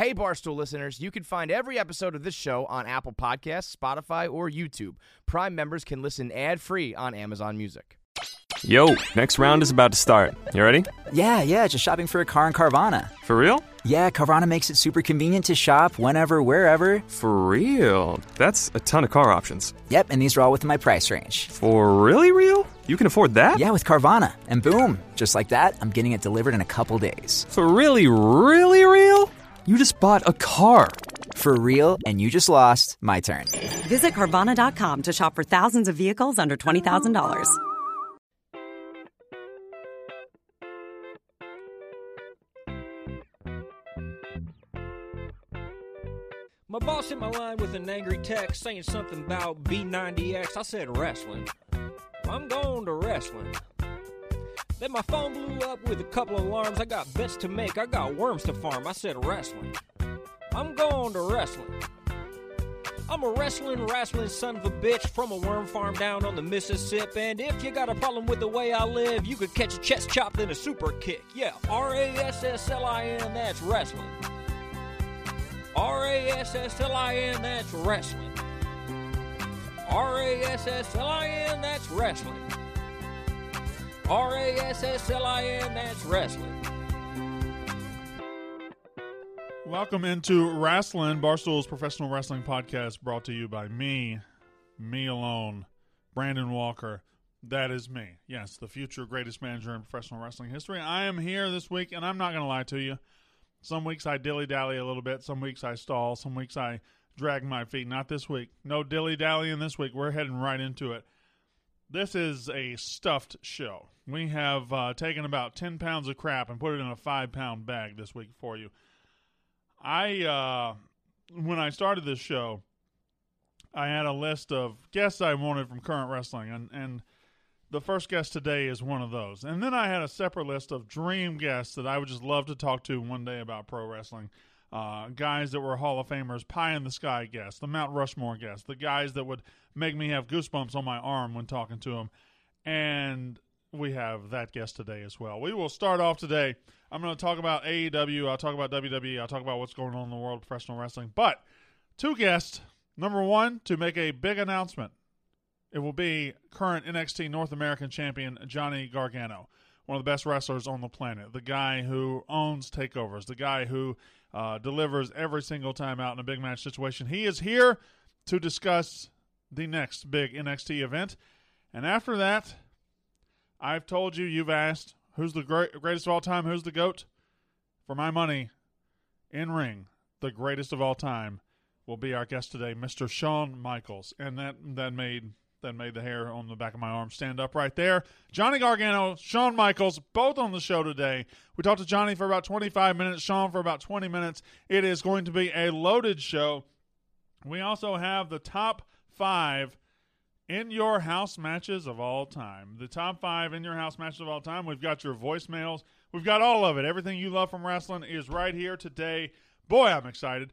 Hey, Barstool listeners, you can find every episode of this show on Apple Podcasts, Spotify, or YouTube. Prime members can listen ad free on Amazon Music. Yo, next round is about to start. You ready? Yeah, yeah, just shopping for a car in Carvana. For real? Yeah, Carvana makes it super convenient to shop whenever, wherever. For real? That's a ton of car options. Yep, and these are all within my price range. For really real? You can afford that? Yeah, with Carvana. And boom, just like that, I'm getting it delivered in a couple days. For really, really real? You just bought a car. For real, and you just lost my turn. Visit Carvana.com to shop for thousands of vehicles under $20,000. My boss hit my line with an angry text saying something about B90X. I said wrestling. I'm going to wrestling. Then my phone blew up with a couple alarms. I got bets to make. I got worms to farm. I said wrestling. I'm going to wrestling. I'm a wrestling, wrestling son of a bitch from a worm farm down on the Mississippi. And if you got a problem with the way I live, you could catch a chest chop in a super kick. Yeah, R A S S L I N, that's wrestling. R A S S L I N, that's wrestling. R A S S L I N, that's wrestling. R A S S L I N, that's wrestling. Welcome into Wrestling, Barstool's professional wrestling podcast brought to you by me, me alone, Brandon Walker. That is me. Yes, the future greatest manager in professional wrestling history. I am here this week, and I'm not going to lie to you. Some weeks I dilly dally a little bit. Some weeks I stall. Some weeks I drag my feet. Not this week. No dilly dallying this week. We're heading right into it. This is a stuffed show. We have uh, taken about 10 pounds of crap and put it in a five pound bag this week for you. I, uh, when I started this show, I had a list of guests I wanted from current wrestling, and, and the first guest today is one of those. And then I had a separate list of dream guests that I would just love to talk to one day about pro wrestling. Uh, guys that were Hall of Famers, pie in the sky guests, the Mount Rushmore guests, the guys that would make me have goosebumps on my arm when talking to them. And we have that guest today as well. We will start off today. I'm going to talk about AEW. I'll talk about WWE. I'll talk about what's going on in the world of professional wrestling. But two guests. Number one, to make a big announcement. It will be current NXT North American champion Johnny Gargano, one of the best wrestlers on the planet, the guy who owns takeovers, the guy who uh, delivers every single time out in a big match situation. He is here to discuss the next big NXT event. And after that, I've told you, you've asked, who's the great, greatest of all time? Who's the GOAT? For my money, in ring, the greatest of all time will be our guest today, Mr. Shawn Michaels. And that, that made that made the hair on the back of my arm stand up right there. Johnny Gargano, Shawn Michaels, both on the show today. We talked to Johnny for about 25 minutes, Shawn for about 20 minutes. It is going to be a loaded show. We also have the top five in your house matches of all time. The top five in your house matches of all time. We've got your voicemails. We've got all of it. Everything you love from wrestling is right here today. Boy, I'm excited.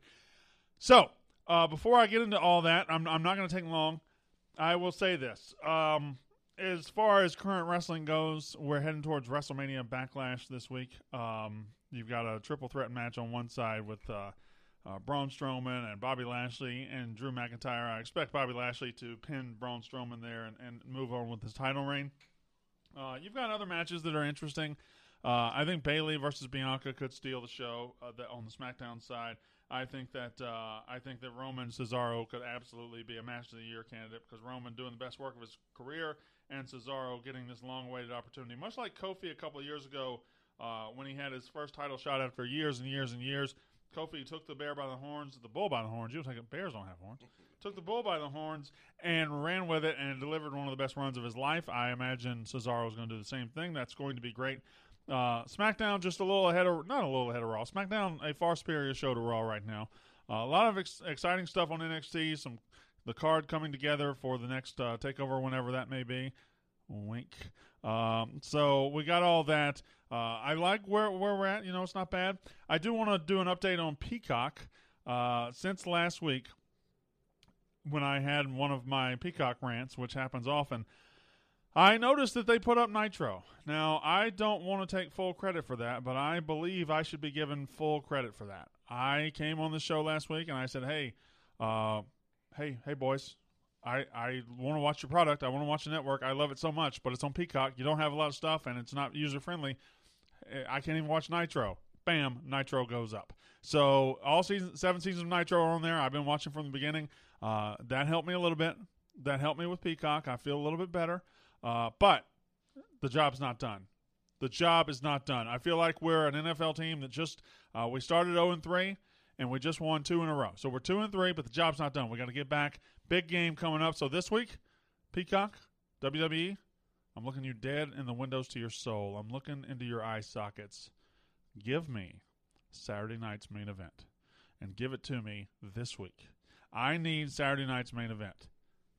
So, uh, before I get into all that, I'm, I'm not going to take long. I will say this. Um, as far as current wrestling goes, we're heading towards WrestleMania Backlash this week. Um, you've got a triple threat match on one side with uh, uh, Braun Strowman and Bobby Lashley and Drew McIntyre. I expect Bobby Lashley to pin Braun Strowman there and, and move on with his title reign. Uh, you've got other matches that are interesting. Uh, I think Bayley versus Bianca could steal the show uh, on the SmackDown side. I think that uh, I think that Roman Cesaro could absolutely be a match of the year candidate because Roman doing the best work of his career and Cesaro getting this long awaited opportunity, much like Kofi a couple of years ago uh, when he had his first title shot after years and years and years. Kofi took the bear by the horns, the bull by the horns. You don't think bears don't have horns. Took the bull by the horns and ran with it and delivered one of the best runs of his life. I imagine Cesaro is going to do the same thing. That's going to be great. Uh, SmackDown just a little ahead of not a little ahead of Raw. SmackDown a far superior show to Raw right now. Uh, a lot of ex- exciting stuff on NXT. Some the card coming together for the next uh, takeover, whenever that may be. Wink. Um, so we got all that. Uh, I like where where we're at. You know, it's not bad. I do want to do an update on Peacock. Uh, since last week, when I had one of my Peacock rants, which happens often, I noticed that they put up Nitro. Now, I don't want to take full credit for that, but I believe I should be given full credit for that. I came on the show last week and I said, "Hey, uh, hey, hey, boys, I I want to watch your product. I want to watch the network. I love it so much, but it's on Peacock. You don't have a lot of stuff, and it's not user friendly. I can't even watch Nitro. Bam, Nitro goes up. So all season, seven seasons of Nitro are on there. I've been watching from the beginning. Uh, that helped me a little bit. That helped me with Peacock. I feel a little bit better. Uh, but the job's not done. The job is not done. I feel like we're an NFL team that just uh, we started 0 and 3 and we just won two in a row. So we're 2 and 3, but the job's not done. We got to get back. Big game coming up. So this week, Peacock, WWE, I'm looking you dead in the windows to your soul. I'm looking into your eye sockets. Give me Saturday night's main event and give it to me this week. I need Saturday night's main event.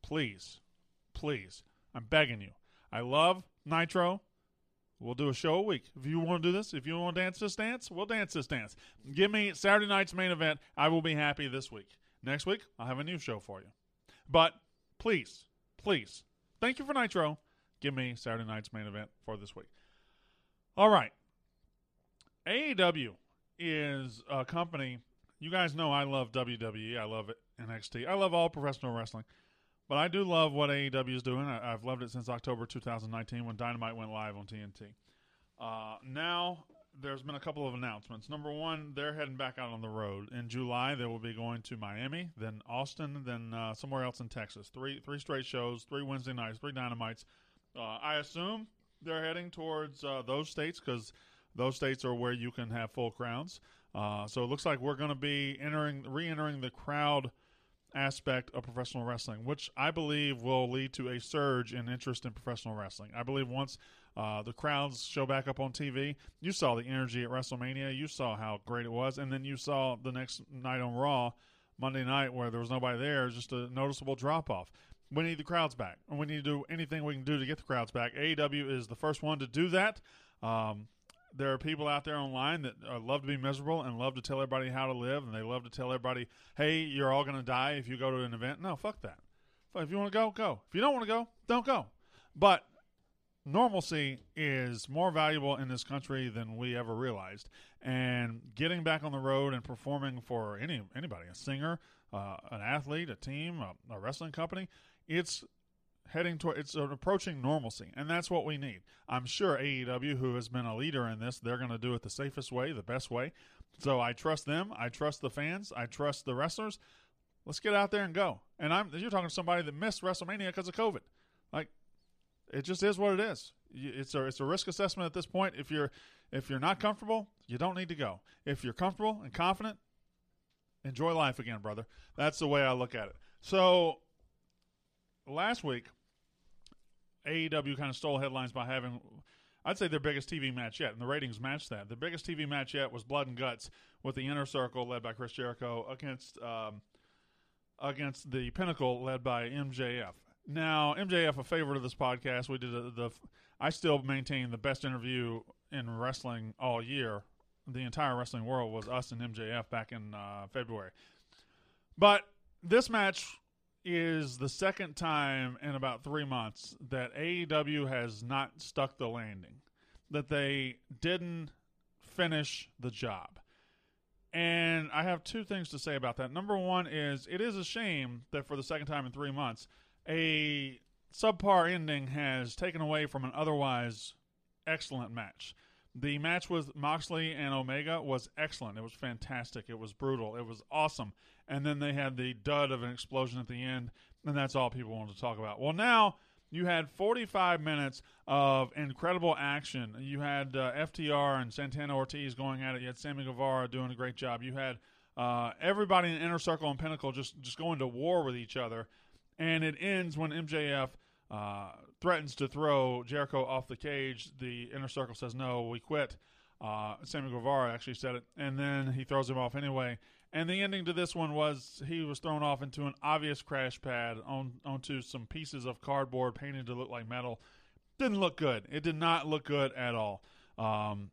Please, please. I'm begging you. I love Nitro. We'll do a show a week. If you want to do this, if you want to dance this dance, we'll dance this dance. Give me Saturday night's main event. I will be happy this week. Next week, I'll have a new show for you. But please, please, thank you for Nitro. Give me Saturday night's main event for this week. All right. AEW is a company. You guys know I love WWE. I love NXT. I love all professional wrestling. But I do love what AEW is doing. I, have loved it since October 2019 when Dynamite went live on TNT. Uh, now, there's been a couple of announcements. Number one, they're heading back out on the road. In July, they will be going to Miami, then Austin, then uh, somewhere else in Texas. Three three straight shows, three Wednesday nights, three Dynamites. Uh, I assume they're heading towards uh, those states because those states are where you can have full crowds. Uh, so it looks like we're going to be entering, re-entering the crowd – aspect of professional wrestling, which I believe will lead to a surge in interest in professional wrestling. I believe once uh, the crowds show back up on TV, you saw the energy at WrestleMania, you saw how great it was, and then you saw the next night on Raw, Monday night, where there was nobody there, just a noticeable drop off. We need the crowds back, and we need to do anything we can do to get the crowds back. AEW is the first one to do that. Um, there are people out there online that uh, love to be miserable and love to tell everybody how to live, and they love to tell everybody, "Hey, you're all going to die if you go to an event." No, fuck that. If you want to go, go. If you don't want to go, don't go. But normalcy is more valuable in this country than we ever realized. And getting back on the road and performing for any anybody, a singer, uh, an athlete, a team, a, a wrestling company, it's heading toward it's approaching normalcy and that's what we need. I'm sure aew who has been a leader in this they're going to do it the safest way the best way. So i trust them i trust the fans i trust the wrestlers. Let's get out there and go. And i'm you're talking to somebody that missed wrestlemania because of covid. Like it just is what it is. It's a it's a risk assessment at this point. If you're if you're not comfortable you don't need to go. If you're comfortable and confident enjoy life again brother. That's the way i look at it. So last week AEW kind of stole headlines by having, I'd say, their biggest TV match yet, and the ratings matched that. The biggest TV match yet was Blood and Guts with the Inner Circle led by Chris Jericho against um, against the Pinnacle led by MJF. Now, MJF, a favorite of this podcast, we did a, the. I still maintain the best interview in wrestling all year. The entire wrestling world was us and MJF back in uh, February. But this match is the second time in about three months that AEW has not stuck the landing, that they didn't finish the job. And I have two things to say about that. Number one is it is a shame that for the second time in three months, a subpar ending has taken away from an otherwise excellent match. The match with Moxley and Omega was excellent. It was fantastic. It was brutal. It was awesome and then they had the dud of an explosion at the end, and that's all people wanted to talk about. Well, now you had 45 minutes of incredible action. You had uh, FTR and Santana Ortiz going at it. You had Sammy Guevara doing a great job. You had uh, everybody in Inner Circle and Pinnacle just just going to war with each other, and it ends when MJF. Uh, threatens to throw Jericho off the cage. The inner circle says, "No, we quit." Uh, Sammy Guevara actually said it, and then he throws him off anyway. And the ending to this one was he was thrown off into an obvious crash pad on onto some pieces of cardboard painted to look like metal. Didn't look good. It did not look good at all. Um,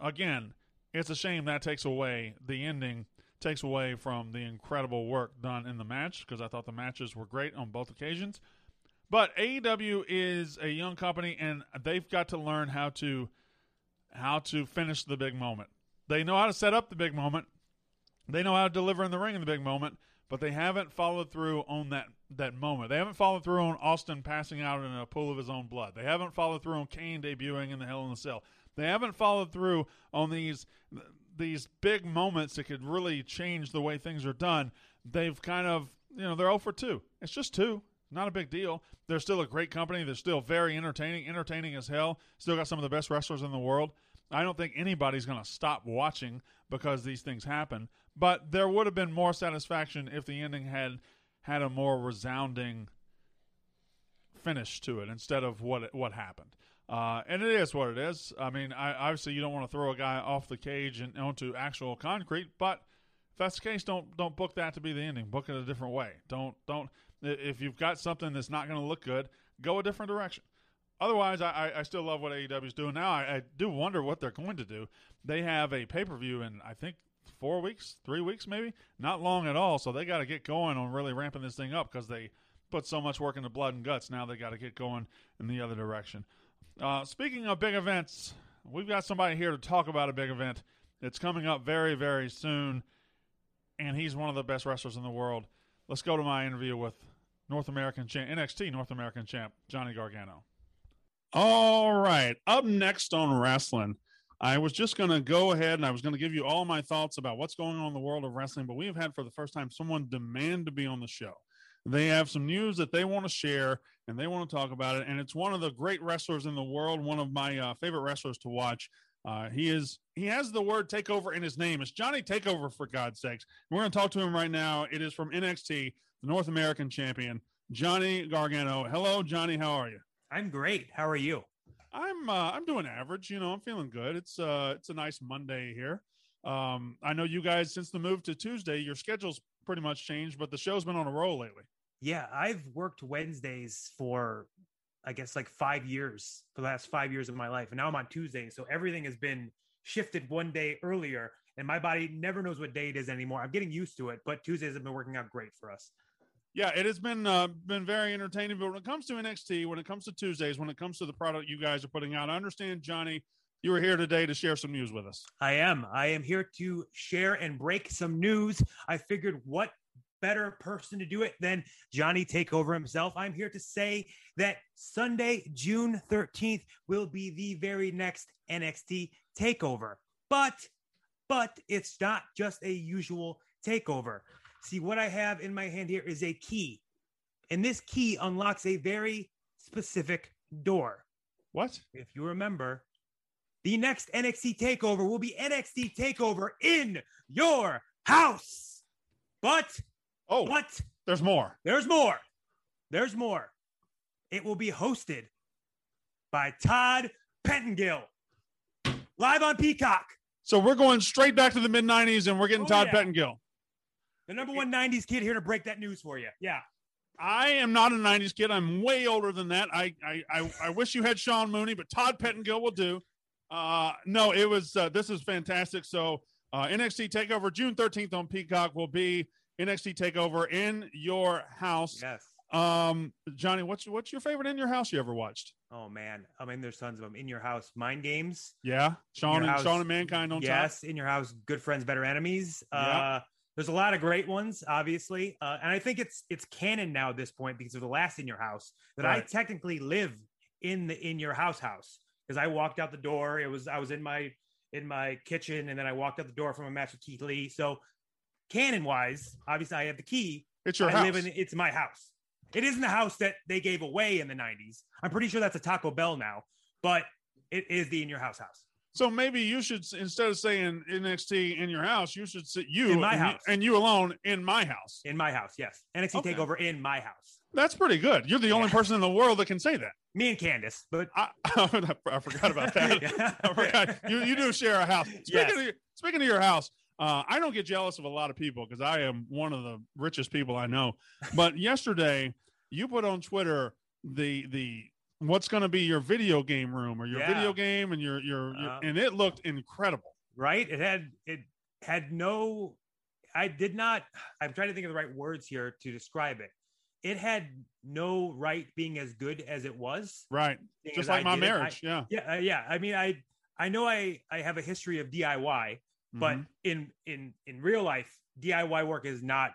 again, it's a shame that takes away the ending takes away from the incredible work done in the match because I thought the matches were great on both occasions. But AEW is a young company, and they've got to learn how to how to finish the big moment. They know how to set up the big moment. They know how to deliver in the ring in the big moment, but they haven't followed through on that that moment. They haven't followed through on Austin passing out in a pool of his own blood. They haven't followed through on Kane debuting in the Hell in the Cell. They haven't followed through on these these big moments that could really change the way things are done. They've kind of you know they're 0 for 2. It's just two. Not a big deal. They're still a great company. They're still very entertaining, entertaining as hell. Still got some of the best wrestlers in the world. I don't think anybody's going to stop watching because these things happen. But there would have been more satisfaction if the ending had had a more resounding finish to it instead of what what happened. Uh, and it is what it is. I mean, I, obviously you don't want to throw a guy off the cage and onto actual concrete, but if that's the case, don't don't book that to be the ending. Book it a different way. Don't don't if you've got something that's not going to look good, go a different direction. Otherwise, I, I still love what AEW is doing now. I, I do wonder what they're going to do. They have a pay per view in I think four weeks, three weeks maybe, not long at all. So they got to get going on really ramping this thing up because they put so much work into blood and guts. Now they got to get going in the other direction. Uh, speaking of big events, we've got somebody here to talk about a big event. It's coming up very, very soon, and he's one of the best wrestlers in the world. Let's go to my interview with North American champ, NXT North American champ, Johnny Gargano. All right. Up next on wrestling, I was just going to go ahead and I was going to give you all my thoughts about what's going on in the world of wrestling, but we have had for the first time someone demand to be on the show. They have some news that they want to share and they want to talk about it. And it's one of the great wrestlers in the world, one of my uh, favorite wrestlers to watch. Uh, he is he has the word takeover in his name. It's Johnny Takeover for God's sakes. We're going to talk to him right now. It is from NXT, the North American champion, Johnny Gargano. Hello, Johnny. How are you? I'm great. How are you? I'm uh, I'm doing average. You know, I'm feeling good. It's uh it's a nice Monday here. Um, I know you guys since the move to Tuesday, your schedule's pretty much changed, but the show's been on a roll lately. Yeah, I've worked Wednesdays for I guess like five years for the last five years of my life, and now I'm on Tuesday, so everything has been shifted one day earlier, and my body never knows what day it is anymore. I'm getting used to it, but Tuesdays have been working out great for us. Yeah, it has been uh, been very entertaining. But when it comes to NXT, when it comes to Tuesdays, when it comes to the product you guys are putting out, I understand, Johnny, you were here today to share some news with us. I am. I am here to share and break some news. I figured what better person to do it than Johnny Takeover himself. I'm here to say that Sunday, June 13th, will be the very next NXT Takeover. But, but it's not just a usual takeover. See, what I have in my hand here is a key, and this key unlocks a very specific door. What? If you remember, the next NXT takeover will be NXT takeover in your house. But, oh, but there's more. There's more. There's more. It will be hosted by Todd Pettengill live on Peacock. So we're going straight back to the mid 90s and we're getting oh, Todd yeah. Pettengill. The number one 90s kid here to break that news for you. Yeah. I am not a 90s kid. I'm way older than that. I I, I, I wish you had Shawn Mooney, but Todd Pettengill will do. Uh, no, it was uh, this is fantastic. So uh, NXT Takeover June 13th on Peacock will be NXT Takeover in your house. Yes. Um, Johnny, what's what's your favorite in your house you ever watched? Oh man, I mean, there's tons of them in your house. Mind games. Yeah, Shawn and house, Sean and Mankind on yes, top. in your house. Good friends, better enemies. Yeah. Uh, there's a lot of great ones, obviously, uh, and I think it's it's canon now at this point because of the last in your house that right. I technically live in the in your house house because I walked out the door. It was I was in my in my kitchen, and then I walked out the door from a match with Keith Lee. So, canon wise, obviously, I have the key. It's your I house. Live in, it's my house. It isn't the house that they gave away in the '90s. I'm pretty sure that's a Taco Bell now, but it is the in your house house. So maybe you should instead of saying NXT in your house, you should sit you in my and house you, and you alone in my house. In my house, yes. NXT okay. Takeover in my house. That's pretty good. You're the yeah. only person in the world that can say that. Me and Candice, but I, I forgot about that. I forgot. You you do share a house. Speaking yes. of speaking of your house, uh, I don't get jealous of a lot of people because I am one of the richest people I know. But yesterday, you put on Twitter the the what's going to be your video game room or your yeah. video game and your, your, your uh, and it looked incredible right it had it had no i did not i'm trying to think of the right words here to describe it it had no right being as good as it was. Right. Just like I my it. I- marriage. yeah. yeah, uh, yeah. I mean, I I know I I have a history of DIY, but Mhm. in in in real life, DIY work is not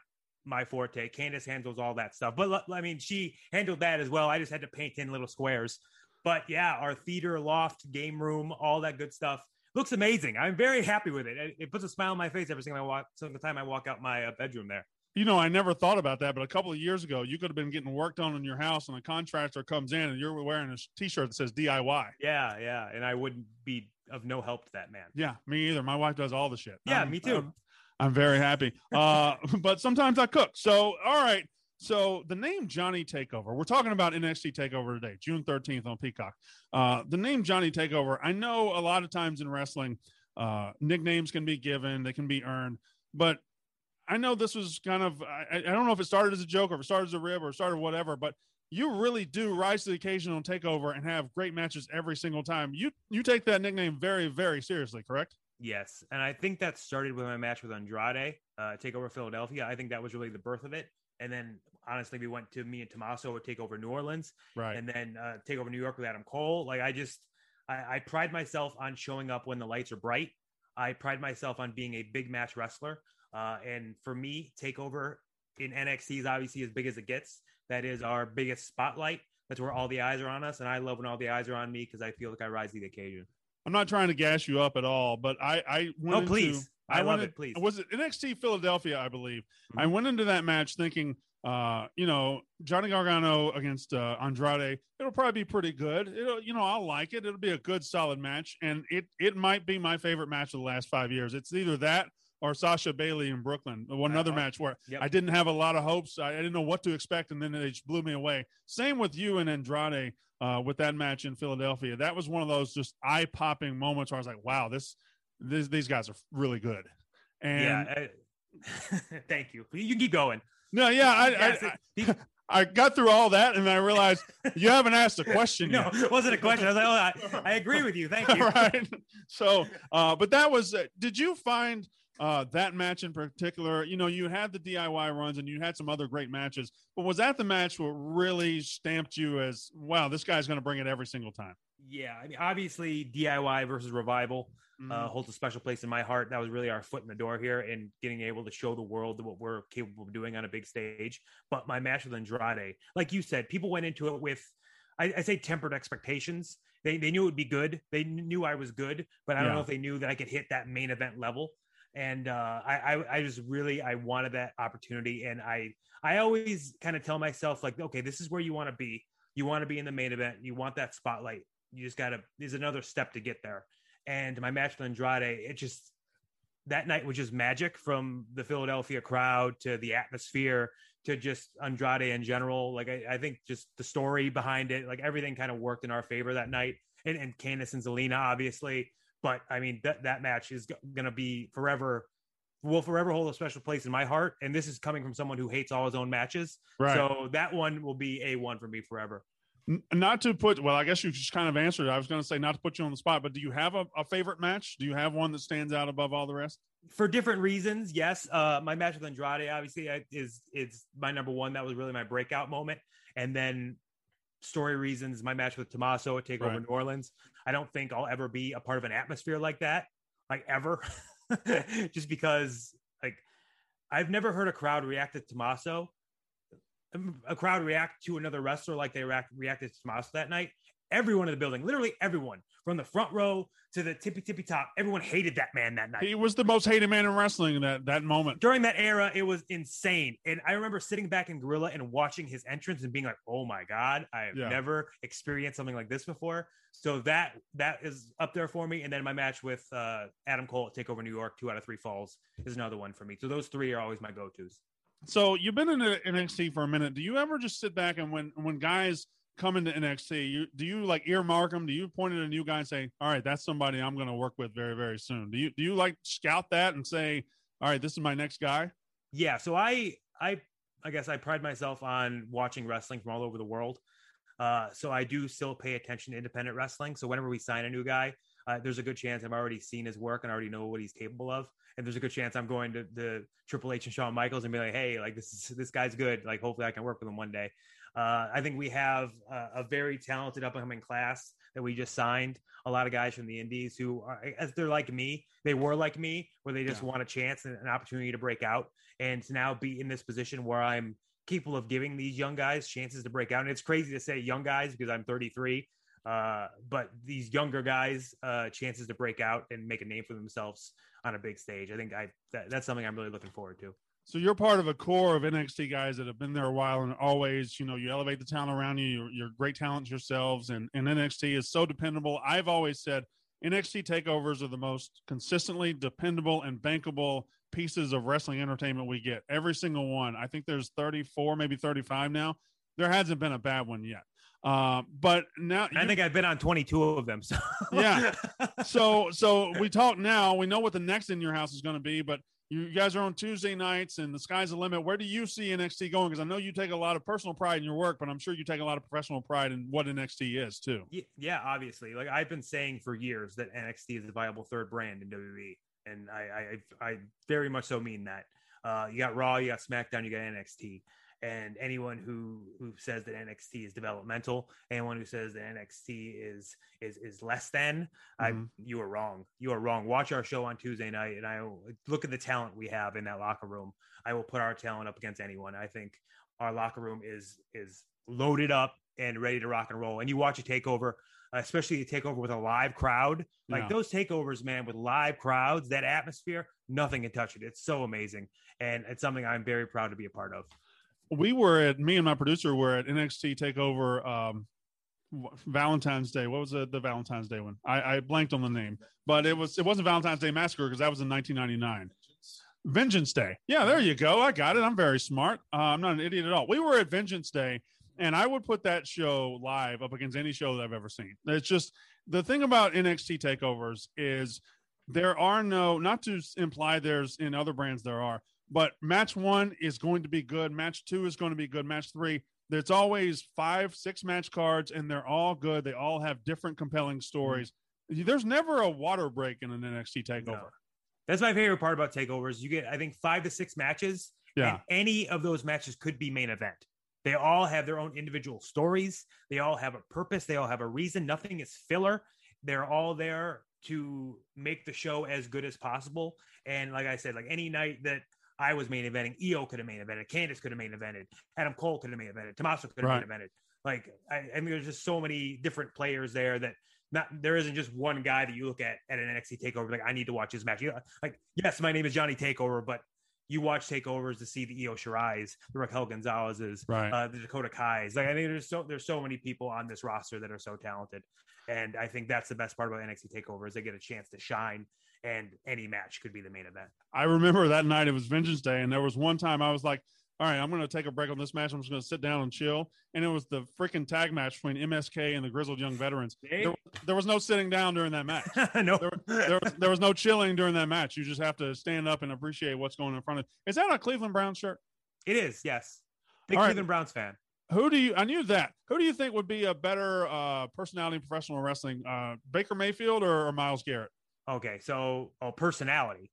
my forte. Candice handles all that stuff, but I mean, she handled that as well. I just had to paint in little squares. But yeah, our theater, loft, game room, all that good stuff looks amazing. I'm very happy with it. It, puts a smile on my face every single I walk, single time I walk out my uh, bedroom there. You know, I never thought about that, but a couple of years ago, you could have been getting work done in your house, and a contractor comes in, and you're wearing a T-shirt that says DIY. Yeah, yeah, and I wouldn't be of no help to that man. Yeah, me either. My wife does all the shit. Yeah, I'm- me too. I'm, I'm very happy. Uh, but sometimes I cook. So, all right. So the name Johnny Takeover. We're talking about NXT Takeover today, June 13th on Peacock. Uh, the name Johnny Takeover. I know a lot of times in wrestling, uh, nicknames can be given, they can be earned, but I know this was kind of. I, I don't know if it started as a joke or if it started as a rib or started whatever, but you really do rise to the occasion on Takeover and have great matches every single time. You you take that nickname very very seriously, correct? Yes, and I think that started with my match with Andrade, uh, take over Philadelphia. I think that was really the birth of it. And then honestly, we went to me and Tommaso would take over New Orleans, Right. and then uh, take over New York with Adam Cole. Like I just, I, I pride myself on showing up when the lights are bright. I pride myself on being a big match wrestler. Uh, and for me, takeover in NXT is obviously as big as it gets. That is our biggest spotlight. That's where all the eyes are on us, and I love when all the eyes are on me because I feel like I rise to the occasion. I'm not trying to gas you up at all, but I I went Oh, into- please. I love went it, please. Was it NXT Philadelphia? I believe I Mhm. went into that match thinking, uh, you know, Johnny Gargano against uh, Andrade. It'll probably be pretty good. It'll, you know, I'll like it. It'll be a good, solid match, and it it might be my favorite match of the last five years. It's either that or Sasha Bayley in Brooklyn. One another Uh, match where yep. I didn't have a lot of hopes. I, didn't know what to expect, and then they just blew me away. Same with you and Andrade uh, with that match in Philadelphia. That was one of those just eye popping moments where I was like, wow, this, this these guys are really good. And yeah. I- thank you. You can keep going. no, yeah, I, Yes, I, I, I got through all that, and I realized you haven't asked a question no, yet. it wasn't a question. I was like, oh, I, agree with you. Thank you. Right. So, uh, but that was. Uh, did you find uh, that match in particular? You know, you had the DIY runs, and you had some other great matches. But was that the match what really stamped you as, wow, this guy's going to bring it every single time? Yeah, I mean, obviously DIY versus Revival Mm-hmm. uh, holds a special place in my heart. That was really our foot in the door here and getting able to show the world what we're capable of doing on a big stage. But my match with Andrade, like you said, people went into it with, I, I say tempered expectations. They they knew it would be good. They knew I was good, but I don't Yeah. know if they knew that I could hit that main event level. And uh, I, I I just really I wanted that opportunity, and I I always kind of tell myself like, okay, this is where you want to be. You want to be in the main event. You want that spotlight. You just gotta. There's another step to get there. And my match with Andrade, it just that night was just magic from the Philadelphia crowd to the atmosphere to just Andrade in general. Like I, I think just the story behind it, like everything kind of worked in our favor that night. And and Candice and Zelina, obviously. But I mean that that match is g- gonna be forever will forever hold a special place in my heart. And this is coming from someone who hates all his own matches. Right. So that one will be a one for me forever. Not to put, well, I guess you just kind of answered. it. I was going to say not to put you on the spot, but do you have a, a favorite match? Do you have one that stands out above all the rest? for different reasons yes uh my match with andrade obviously is is my number one that was really my breakout moment and then story reasons my match with Tommaso at takeover Right. new orleans i don't think i'll ever be a part of an atmosphere like that like ever. Just because like i've never heard a crowd react to Tommaso. A crowd react to another wrestler like they react, reacted to Tommaso that night everyone in the building literally everyone from the front row to the tippy tippy top everyone hated that man that night He was the most hated man in wrestling in that, that moment. during that era, it was insane. And I remember sitting back in Gorilla and watching his entrance and being like, "Oh my god, I have Yeah. never experienced something like this before." So that that is up there for me. And then my match with uh, Adam Cole at Takeover New York, two out of three falls, is another one for me. So those three are always my go tos. So you've been in NXT for a minute. Do you ever just sit back and when when guys come into NXT, you do you like earmark them? Do you point at a new guy and say, "All right, that's somebody I'm going to work with very very soon"? Do you do you like scout that and say, "All right, this is my next guy"? Yeah, so I I I guess I pride myself on watching wrestling from all over the world. Uh, so I do still pay attention to independent wrestling. So whenever we sign a new guy, uh, there's a good chance I've already seen his work and already know what he's capable of. And there's a good chance I'm going to the Triple H and Shawn Michaels and be like, hey, like this is this guy's good. Like hopefully I can work with him one day. Uh, I think we have a, a very talented up and coming class that we just signed. A lot of guys from the Indies who, are, as they're like me, they were like me, where they just Yeah. want a chance and an opportunity to break out, and to now be in this position where I'm capable of giving these young guys chances to break out. And it's crazy to say young guys because I'm 33, uh, but these younger guys uh, chances to break out and make a name for themselves on a big stage. I think I that, that's something I'm really looking forward to. So you're part of a core of NXT guys that have been there a while and always, you know, you elevate the talent around you. You're, you're great talents yourselves, and, and NXT is so dependable. I've always said NXT takeovers are the most consistently dependable and bankable pieces of wrestling entertainment we get. Every single one. I think there's 34, maybe 35 now. There hasn't been a bad one yet. Uh, but now I think I've been on 22 of them. So Yeah. so so we talk now. We know what the next in your house is going to be, but you guys are on Tuesday nights, and the sky's the limit. Where do you see NXT going? Because I know you take a lot of personal pride in your work, but I'm sure you take a lot of professional pride in what NXT is too. Yeah, obviously. Like I've been saying for years that NXT is a viable third brand in WWE, and I I, I very much so mean that. Uh, you got Raw, you got SmackDown, you got NXT, and anyone who who says that NXT is developmental, anyone who says that NXT is is is less than, I Mhm. you are wrong. You are wrong. Watch our show on Tuesday night, and I will look at the talent we have in that locker room. I will put our talent up against anyone. I think our locker room is is loaded up and ready to rock and roll. And you watch a takeover, especially a takeover with a live crowd, like those takeovers, man, with live crowds, that atmosphere, nothing can touch it. It's so amazing, and it's something I'm very proud to be a part of. We were at me and my producer were at NXT Takeover um, Valentine's Day. What was the, the Valentine's Day one? I, I blanked on the name, but it was it wasn't Valentine's Day Massacre because that was in 1999. Vengeance Day. Yeah, there you go. I got it. I'm very smart. Uh, I'm not an idiot at all. We were at Vengeance Day, and I would put that show live up against any show that I've ever seen. It's just the thing about NXT takeovers is there are no, not to imply there's in other brands there are, but match one is going to be good. Match two is going to be good. Match three, there's always five, six match cards, and they're all good. They all have different compelling stories. Mm-hmm. There's never a water break in an NXT takeover. No. That's my favorite part about takeovers. You get, I think, five to six matches, Yeah. and any of those matches could be main event. They all have their own individual stories. They all have a purpose. They all have a reason. Nothing is filler. They're all there to make the show as good as possible. And like I said, like any night that I was main eventing, Io could have main evented, Candice could have main evented, Adam Cole could have main evented, Tommaso could have Right. main evented. Like I, I mean, there's just so many different players there that not there isn't just one guy that you look at at an NXT takeover like I need to watch his match. You know, like yes, my name is Johnny Takeover, but you watch takeovers to see the Io Shirai's, the Raquel Gonzalez's, Right. uh, the Dakota Kai's. Like I think there's so there's so many people on this roster that are so talented, and I think that's the best part about NXT takeovers. They get a chance to shine, and any match could be the main event. I remember that night it was Vengeance Day, and there was one time I was like, "All right, I'm going to take a break on this match. I'm just going to sit down and chill." And it was the freaking tag match between MSK and the Grizzled Young Veterans. There, there was no sitting down during that match. no, There, there, was, there was no chilling during that match. You just have to stand up and appreciate what's going in front of. Is that a Cleveland Browns shirt? it is yes. Big All right. Cleveland Browns fan. Who do you? I knew that. Who do you think would be a better uh, personality in professional wrestling, uh, Baker Mayfield or, or Myles Garrett? Okay, so oh, personality.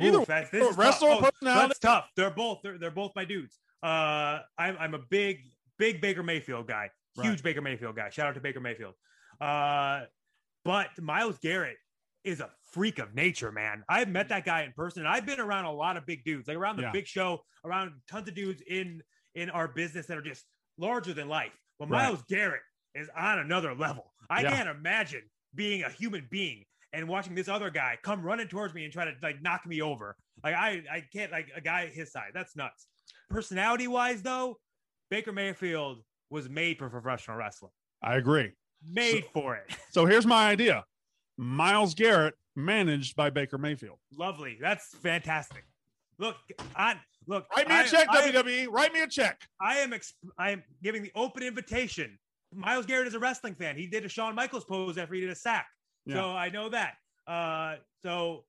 Either Oof, that's, this is wrestler tough. Oh, personality? That's tough. They're both they're, they're both my dudes. Uh, I'm I'm a big big Baker Mayfield guy. Huge Right. Baker Mayfield guy. Shout out to Baker Mayfield. Uh, but Myles Garrett is a freak of nature, man. I've met that guy in person. And I've been around a lot of big dudes, like around the Yeah. big show, around tons of dudes in in our business that are just larger than life. But Right. Myles Garrett is on another level. I Yeah. can't imagine being a human being and watching this other guy come running towards me and try to like knock me over. Like I I can't like a guy his size. That's nuts. Personality wise though, Baker Mayfield was made for professional wrestling. I agree. Made for it. So here's my idea: Myles Garrett managed by Baker Mayfield. Lovely. That's fantastic. Look, I look. Write me a I- check, I- WWE. Write me a check. I am exp- I am giving the open invitation. Myles Garrett is a wrestling fan. He did a Shawn Michaels pose after he did a sack. Yeah. So I know that. Uh, so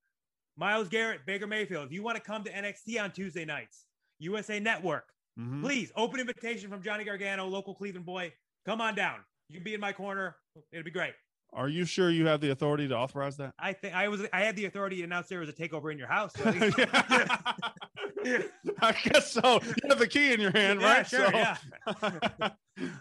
Myles Garrett, Baker Mayfield, if you want to come to NXT on Tuesday nights, USA Network, Mhm. please open invitation from Johnny Gargano, local Cleveland boy. Come on down. You can be in my corner. It'll be great. Are you sure you have the authority to authorize that? I think I was I had the authority to announce there was a takeover in your house. so- I guess so. You have the key in your hand, Yeah, right? sure, so, yeah.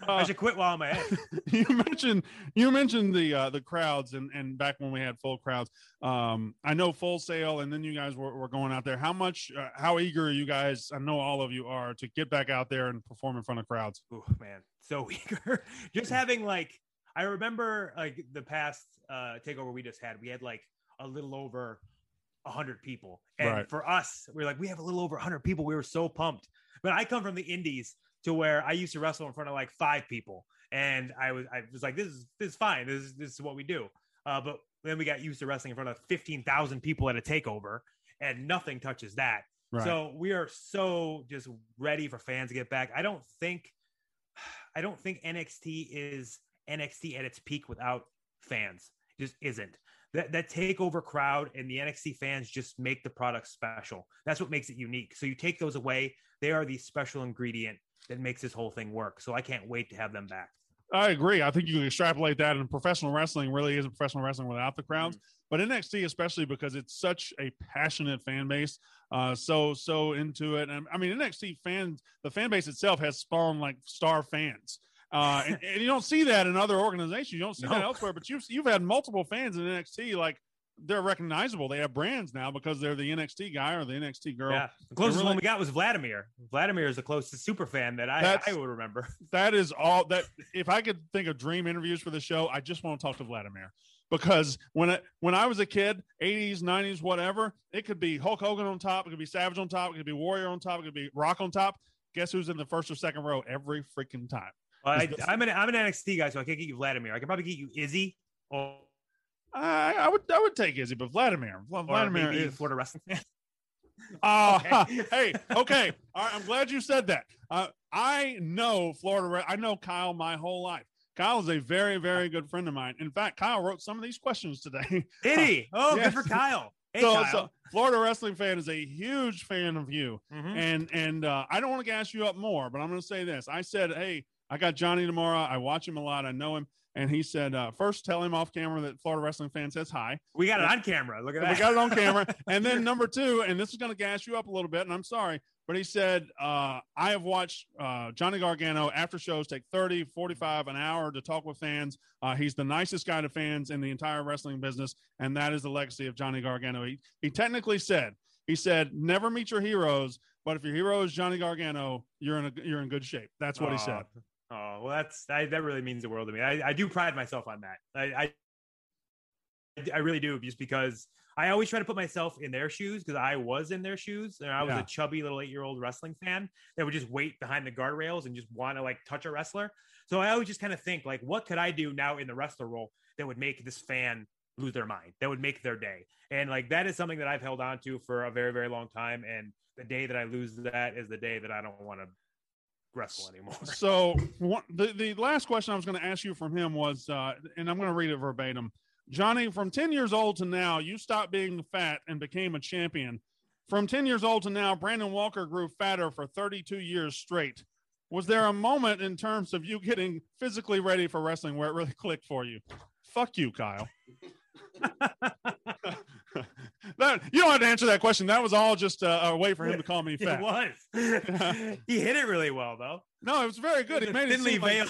I uh, should quit while I'm ahead. you mentioned you mentioned the uh, the crowds and and back when we had full crowds. Um, I know Full Sail, and then you guys were, were going out there. How much? Uh, how eager are you guys? I know all of you are to get back out there and perform in front of crowds. Oh man, so eager. just having like I remember like the past uh takeover we just had, we had like a little over hundred people. And Right. for us, we are like, we have a little over hundred people. We were so pumped. But I come from the indies to where I used to wrestle in front of like five people. And I was I was like, this is this is fine. This is this is what we do. Uh, but then we got used to wrestling in front of fifteen thousand people at a takeover, and nothing touches that. Right. So we are so just ready for fans to get back. I don't think I don't think NXT is NXT at its peak without fans. It just isn't. That that takeover crowd and the NXT fans just make the product special. That's what makes it unique. So you take those away, they are the special ingredient that makes this whole thing work. So I can't wait to have them back. I agree. I think you can extrapolate that, and professional wrestling really isn't professional wrestling without the crowds. But NXT, especially because it's such a passionate fan base, uh, so so into it. And I mean, NXT fans, the fan base itself has spawned like star fans. Uh, and, and you don't see that in other organizations. You don't see that elsewhere. But you've you've had multiple fans in NXT. Like they're recognizable. They have brands now because they're the NXT guy or the NXT girl. Yeah. The closest really- one we got was Vladimir. Vladimir is the closest super fan that I, I would remember. that is all that if I could think of dream interviews for the show, I just want to talk to Vladimir. Because when I, when I was a kid, 80s, 90s, whatever, it could be Hulk Hogan on top, it could be Savage on top, it could be Warrior on top, it could be Rock on top. Guess who's in the first or second row every freaking time? Well, I, I'm an I'm an NXT guy, so I can't get you Vladimir. I can probably get you Izzy or, I, I would I would take Izzy, but Vladimir, Vladimir maybe is Florida wrestling fan. Uh, Okay. hey, okay. All right, I'm glad you said that. Uh, I know Florida. I know Kyle my whole life. Kyle is a very, very good friend of mine. In fact, Kyle wrote some of these questions today. Did he? Oh, Yes. good for Kyle. Hey, so, Kyle. so Florida wrestling fan is a huge fan of you, Mhm. and and uh, I don't want to gas you up more, but I'm going to say this. I said, hey, I got Johnny tomorrow. I watch him a lot. I know him, and he said, uh, first tell him off camera that Florida wrestling fan says hi. we got it on camera. Look at that. We got it on camera. and then number two, and this is going to gas you up a little bit, and I'm sorry, but he said, uh, I have watched uh, Johnny Gargano after shows take 30, 45, an hour to talk with fans. Uh, he's the nicest guy to fans in the entire wrestling business, and that is the legacy of Johnny Gargano. He, he technically said, he said, never meet your heroes, but if your hero is Johnny Gargano, you're in a, you're in good shape. That's what he said. Oh, well, that's I, that really means the world to me. I, I do pride myself on that. I, I I really do, just because I always try to put myself in their shoes because I was in their shoes and I was Yeah. a chubby little eight year old wrestling fan that would just wait behind the guardrails and just want to like touch a wrestler. So I always just kind of think like, what could I do now in the wrestler role that would make this fan lose their mind, that would make their day, and like that is something that I've held on to for a very very long time. And the day that I lose that is the day that I don't want to wrestle anymore. So one, the the last question I was going to ask you from him was, uh, and I'm going to read it verbatim. Johnny, from 10 years old to now, you stopped being fat and became a champion. From 10 years old to now, Brandon Walker grew fatter for 32 years straight. Was there a moment in terms of you getting physically ready for wrestling where it really clicked for you? Fuck you, Kyle. that you don't have to answer that question. That was all just a, a way for him to call me fat. It was. he hit it really well, though. No, it was very good. He The made it seem like,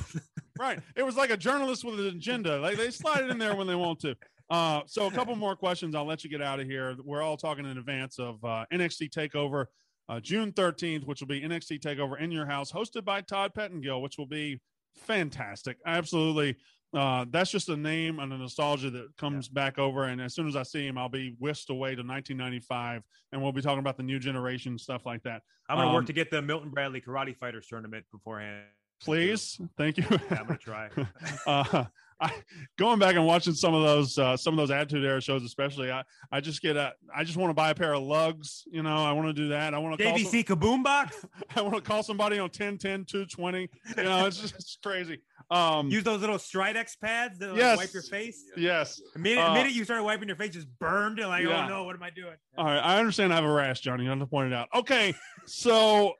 right. It was like a journalist with an agenda. Like they slide it in there when they want to. Uh, so a couple more questions. I'll let you get out of here. We're all talking in advance of uh, NXT Takeover, uh, June 13th, which will be NXT Takeover in your house, hosted by Todd Pettengill, which will be fantastic. Absolutely. Uh, that's just a name and a nostalgia that comes back over. And as soon as I see him, I'll be whisked away to 1995, and we'll be talking about the new generation stuff like that. I'm gonna Um, work to get the Milton Bradley Karate Fighters tournament beforehand. Please, thank you. Yeah, I'm gonna try. uh, I, going back and watching some of those uh, some of those Attitude Era shows, especially, I I just get a I just want to buy a pair of Lugz. You know, I want to do that. I want to call some, Kaboom Box. I want to call somebody on 10, 10, 220. You know, it's just it's crazy. Um, Use those little Stridex pads that like, Yes. wipe your face. yes. The minute, Uh, minute you started wiping your face, just burned. And like, Yeah. oh no, what am I doing? All right, I understand I have a rash, Johnny. You have to point it out. Okay, so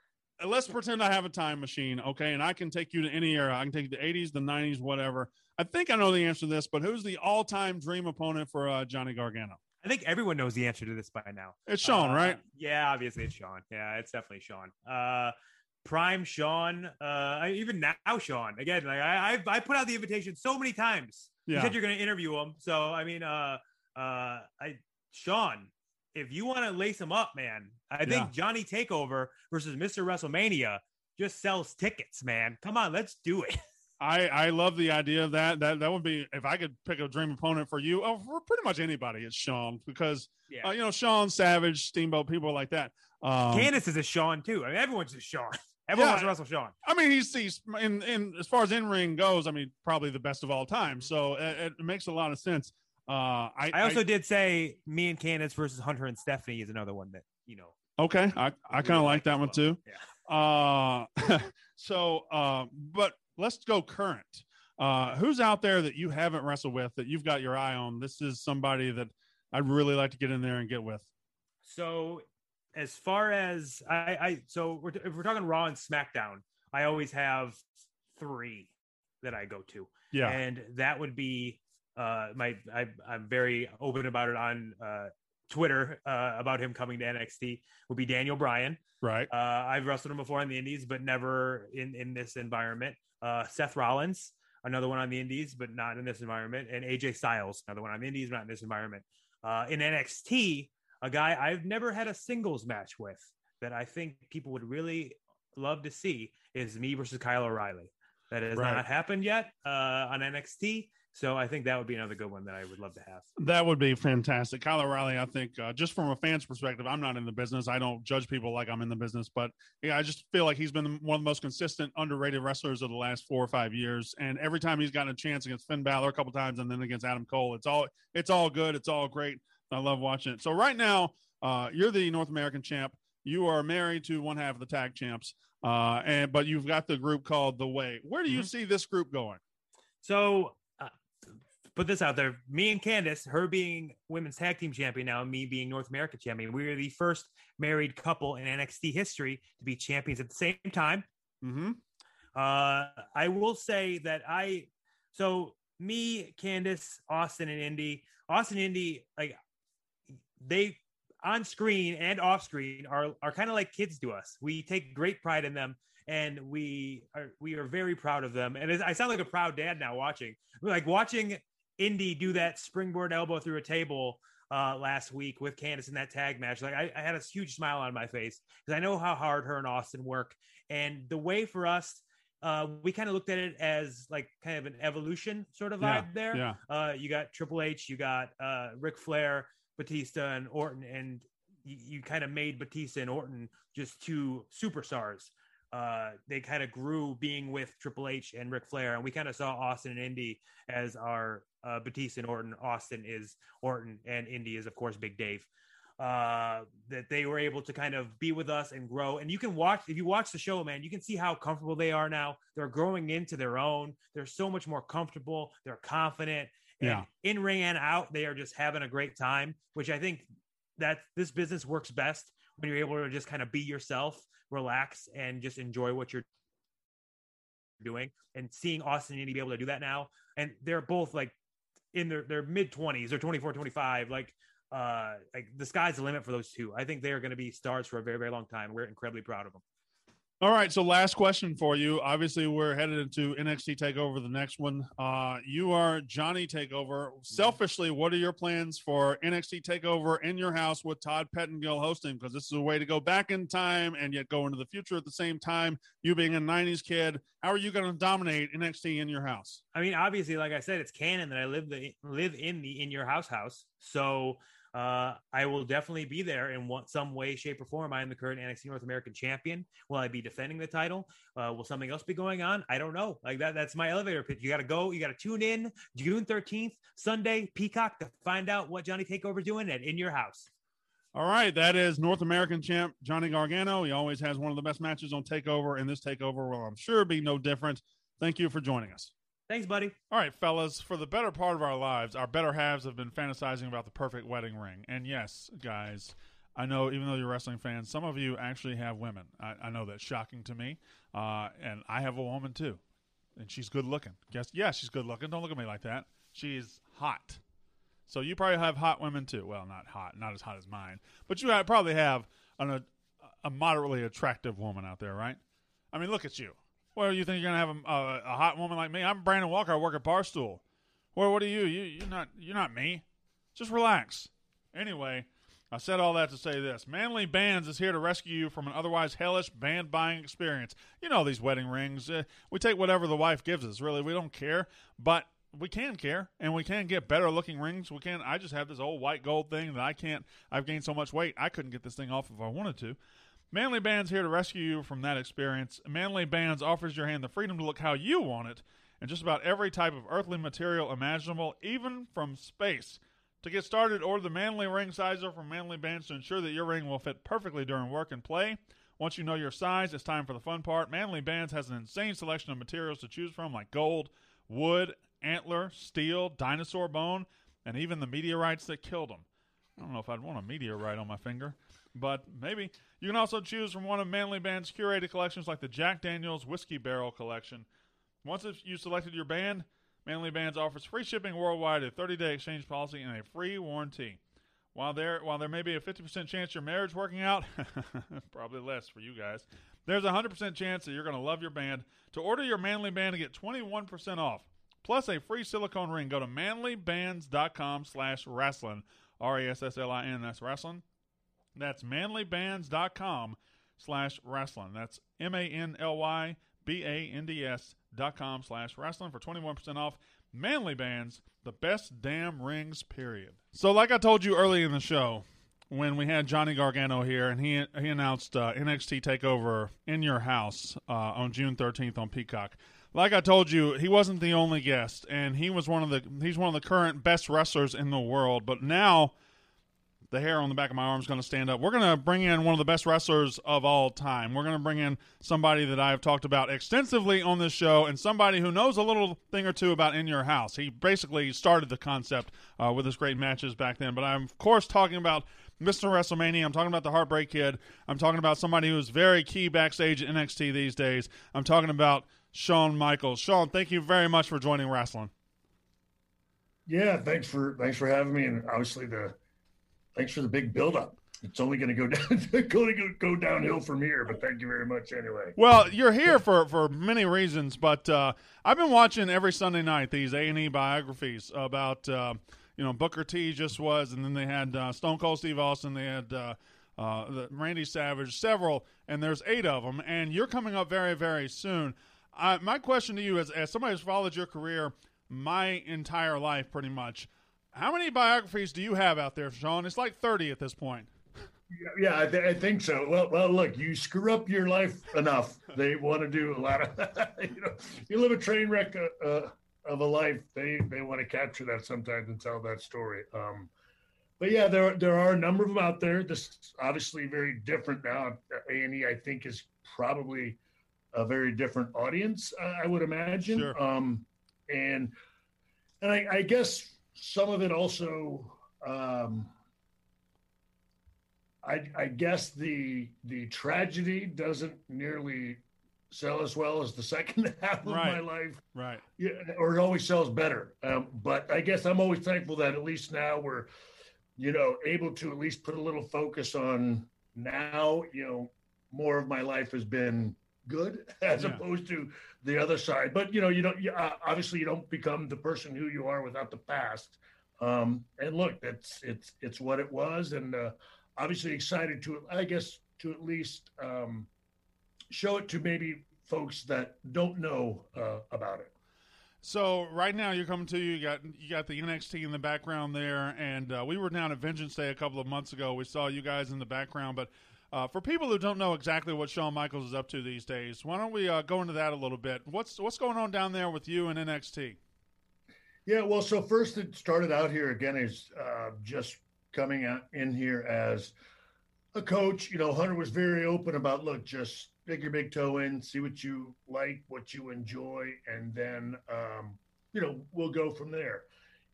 let's pretend I have a time machine, okay, and I can take you to any era. I can take you to the 80s, the 90s, whatever. I think I know the answer to this, but who's the all-time dream opponent for uh, Johnny Gargano? I think everyone knows the answer to this by now. It's Shawn, Uh, right? Yeah, obviously it's Shawn. Yeah, it's definitely Shawn. Uh, prime Shawn. Uh, even now Shawn. Again, like I, I, I put out the invitation so many times. You Yeah. said you're going to interview him, so I mean, uh, uh, I Shawn, if you want to lace him up, man, I think Yeah. Johnny Takeover versus Mr. WrestleMania just sells tickets, man. Come on, let's do it. I, I love the idea of that. That that would be if I could pick a dream opponent for you, oh, for pretty much anybody, it's Shawn because Yeah. uh, you know Shawn Savage, Steamboat, people like that. Um, Candice is a Shawn too. I mean, everyone's a Shawn. Everyone Yeah. wants to wrestle Shawn. I mean, he's, he's in in as far as in ring goes. I mean, probably the best of all time. So it, it makes a lot of sense. Uh, I, I also did say me and Candice versus Hunter and Stephanie is another one that you know. okay. I, I kind of like that one too. Yeah. Uh, so, uh, but let's go current. Uh, who's out there that you haven't wrestled with that you've got your eye on? This is somebody that I'd really like to get in there and get with. So as far as I, I so we're, if we're talking Raw and SmackDown, I always have three that I go to, Yeah. and that would be uh my I, I'm very open about it on uh Twitter uh, about him coming to NXT would be Daniel Bryan. right. Uh, I've wrestled him before on the Indies, but never in in this environment. Uh, Seth Rollins, another one on the Indies, but not in this environment, and AJ Styles, another one on the Indies, not in this environment. Uh, in NXT, a guy I've never had a singles match with that I think people would really love to see is me versus Kyle O'Reilly. That has Right. not happened yet uh, on NXT, so I think that would be another good one that I would love to have. That would be fantastic. Kyle O'Reilly, I think, uh, just from a fan's perspective, I'm not in the business. I don't judge people like I'm in the business, but yeah, I just feel like he's been one of the most consistent, underrated wrestlers of the last four or five years. And every time he's gotten a chance against Finn Balor a couple times, and then against Adam Cole, it's all it's all good. It's all great. I love watching it. So right now, uh, you're the North American champ. You are married to one half of the tag champs, uh, and but you've got the group called the Way. Where do you see this group going? So, put this out there: me and Candice, her being women's tag team champion now, and me being North America champion. We are the first married couple in NXT history to be champions at the same time. Mm-hmm. Uh, I will say that I, so me, Candice, Austin, and Indi, Austin, and Indi, like they on screen and off screen are are kind of like kids to us. We take great pride in them, and we are we are very proud of them. And I sound like a proud dad now watching, like watching Indi do that springboard elbow through a table. Uh, last week with Candice in that tag match, like I, I had a huge smile on my face because I know how hard her and Austin work, and the way for us uh, we kind of looked at it as like kind of an evolution sort of vibe Yeah, there. yeah. Uh, you got Triple H, you got uh, Ric Flair, Batista, and Orton, and you, you kind of made Batista and Orton just two superstars. Uh, they kind of grew being with Triple H and Ric Flair, and we kind of saw Austin and Indi as our uh, Batista and Orton. Austin is Orton, and Indi is, of course, Big Dave. Uh that they were able to kind of be with us and grow. And you can watch if you watch the show man you can see how comfortable they are now. They're growing into their own. They're so much more comfortable. They're confident. And Yeah. in ring and out they are just having a great time which i think that this business works best when you're able to just kind of be yourself relax and just enjoy what you're doing. And seeing austin and be able to do that now and they're both like in their, their mid 20s they're 24 25 like uh like the sky's the limit for those two. I think they are going to be stars for a very very long time. We're incredibly proud of them All right, so last question for you. Obviously, we're headed into NXT Takeover, the next one. Uh, you are Johnny Takeover. Selfishly, what are your plans for NXT Takeover in your house with Todd Pettengill hosting? Because this is a way to go back in time and yet go into the future at the same time. You being a '90s kid, how are you going to dominate NXT in your house? i mean obviously like i said it's canon that i live the live in the in your house house so uh, I will definitely be there in some way, shape, or form. I am the current NXT North American champion. Will I be defending the title? Uh, will something else be going on? I don't know. Like that, that's my elevator pitch. You got to go. You got to tune in June 13th, Sunday, Peacock, to find out what Johnny Takeover's doing at In Your House. All right, that is North American champ Johnny Gargano. He always has one of the best matches on Takeover, and this Takeover will, I'm sure, be no different. Thank you for joining us. Thanks, buddy. All right, fellas, for the better part of our lives, our better halves have been fantasizing about the perfect wedding ring. And yes, guys, I know even though you're wrestling fans, some of you actually have women. I, I know that's shocking to me. Uh, and I have a woman too. and she's good looking. Guess yeah, she's good looking. Don't look at me like that. She's hot. So you probably have hot women too. Well, not hot, not as hot as mine, but you probably have an, a, a moderately attractive woman out there, right? I mean, look at you. Well, you think you're gonna have a, a, a hot woman like me? I'm Brandon Walker. I work at Barstool. Well, what are you? You you're not you're not me. Just relax. Anyway, I said all that to say this. Manly Bands is here to rescue you from an otherwise hellish band buying experience. You know these wedding rings. Uh, we take whatever the wife gives us. Really, we don't care. But we can care and we can get better looking rings. We can. I just have this old white gold thing that I can't. I've gained so much weight I couldn't get this thing off if I wanted to. Manly Bands here to rescue you from that experience. Manly Bands offers your hand the freedom to look how you want it and just about every type of earthly material imaginable, even from space. To get started, order the Manly Ring Sizer from Manly Bands to ensure that your ring will fit perfectly during work and play. Once you know your size, it's time for the fun part. Manly Bands has an insane selection of materials to choose from, like gold, wood, antler, steel, dinosaur bone, and even the meteorites that killed them. I don't know if I'd want a meteorite on my finger, but maybe. You can also choose from one of Manly Band's curated collections, like the Jack Daniels Whiskey Barrel Collection. Once you've selected your band, Manly Bands offers free shipping worldwide, a 30-day exchange policy, and a free warranty. While there, while there may be a 50% chance your marriage working out, probably less for you guys, there's a 100% chance that you're going to love your band. To order your Manly Band and get 21% off, plus a free silicone ring, go to manlybands.com slash wrestling, R-A-S-S-L-I-N, that's wrestling. That's manlybands.com slash wrestling. That's M-A-N-L-Y-B-A-N-D-S dot com slash wrestling for 21% off manly bands the best damn rings period so like i told you early in the show when we had johnny gargano here and he he announced uh, nxt takeover in your house uh, on june 13th on peacock like i told you he wasn't the only guest and he was one of the he's one of the current best wrestlers in the world but now the hair on the back of my arm is going to stand up. We're going to bring in one of the best wrestlers of all time. We're going to bring in somebody that I've talked about extensively on this show and somebody who knows a little thing or two about In Your House. He basically started the concept uh, with his great matches back then. But I'm, of course, talking about Mr. WrestleMania. I'm talking about the Heartbreak Kid. I'm talking about somebody who's very key backstage at NXT these days. I'm talking about Shawn Michaels. Shawn, thank you very much for joining wrestling. Yeah, thanks for thanks for having me, and obviously the thanks for the big buildup. It's only going to go down, going to go downhill from here. But thank you very much anyway. Well, you're here for for many reasons, but uh, I've been watching every Sunday night these A and E biographies about uh, you know Booker T just was, and then they had uh, Stone Cold Steve Austin, they had uh, uh, Randy Savage, several, and there's eight of them, and you're coming up very very soon. my question to you is, as somebody who's followed your career my entire life, pretty much. How many biographies do you have out there, Shawn? It's like 30 at this point. Yeah, I, th- I, think so. Well, well, look, you screw up your life enough. They want to do a lot of, you know, you live a train wreck uh, uh, of a life. They they want to capture that sometimes and tell that story. Um, but yeah, there there are a number of them out there. This is obviously very different now. A and E, I think, is probably a very different audience. I would imagine. Sure. Um, and and I, I guess some of it also um, I, I, guess the the tragedy doesn't nearly sell as well as the second half of right. my life. Right. Yeah or it always sells better. Um, but i guess i'm always thankful that at least now we're you know able to at least put a little focus on now you know more of my life has been good as yeah. opposed to the other side. But you know, you don't. You, uh, obviously, you don't become the person who you are without the past. Um, and look, that's it's it's what it was, and uh, obviously excited to, I guess, to at least um, show it to maybe folks that don't know uh, about it. So right now you're coming to you got you got the NXT in the background there, and uh, we were down at Vengeance Day a couple of months ago. We saw you guys in the background, but uh, for people who don't know exactly what Shawn Michaels is up to these days, why don't we uh, go into that a little bit? What's what's going on down there with you and NXT? Yeah, well, so first it started out here again as uh, just coming in here as a coach. You know, Hunter was very open about look, just stick your big toe in, see what you like, what you enjoy, and then um, you know we'll go from there.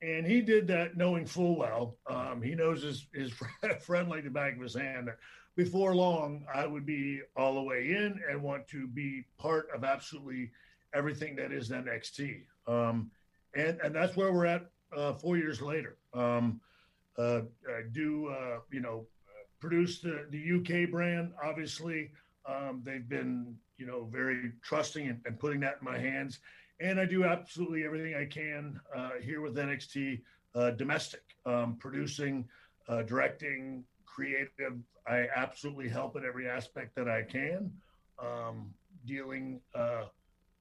And he did that knowing full well. Um, he knows his his friend like the back of his hand that before long, I would be all the way in and want to be part of absolutely everything that is NXT. Um, and and that's where we're at uh, four years later. Um, uh, I do uh, you know produce the the UK brand. Obviously, um, they've been you know very trusting and, and, putting that in my hands. And I do absolutely everything I can uh, here with NXT uh, domestic, um, producing, uh, directing, creative. I absolutely help in every aspect that I can. Um, dealing,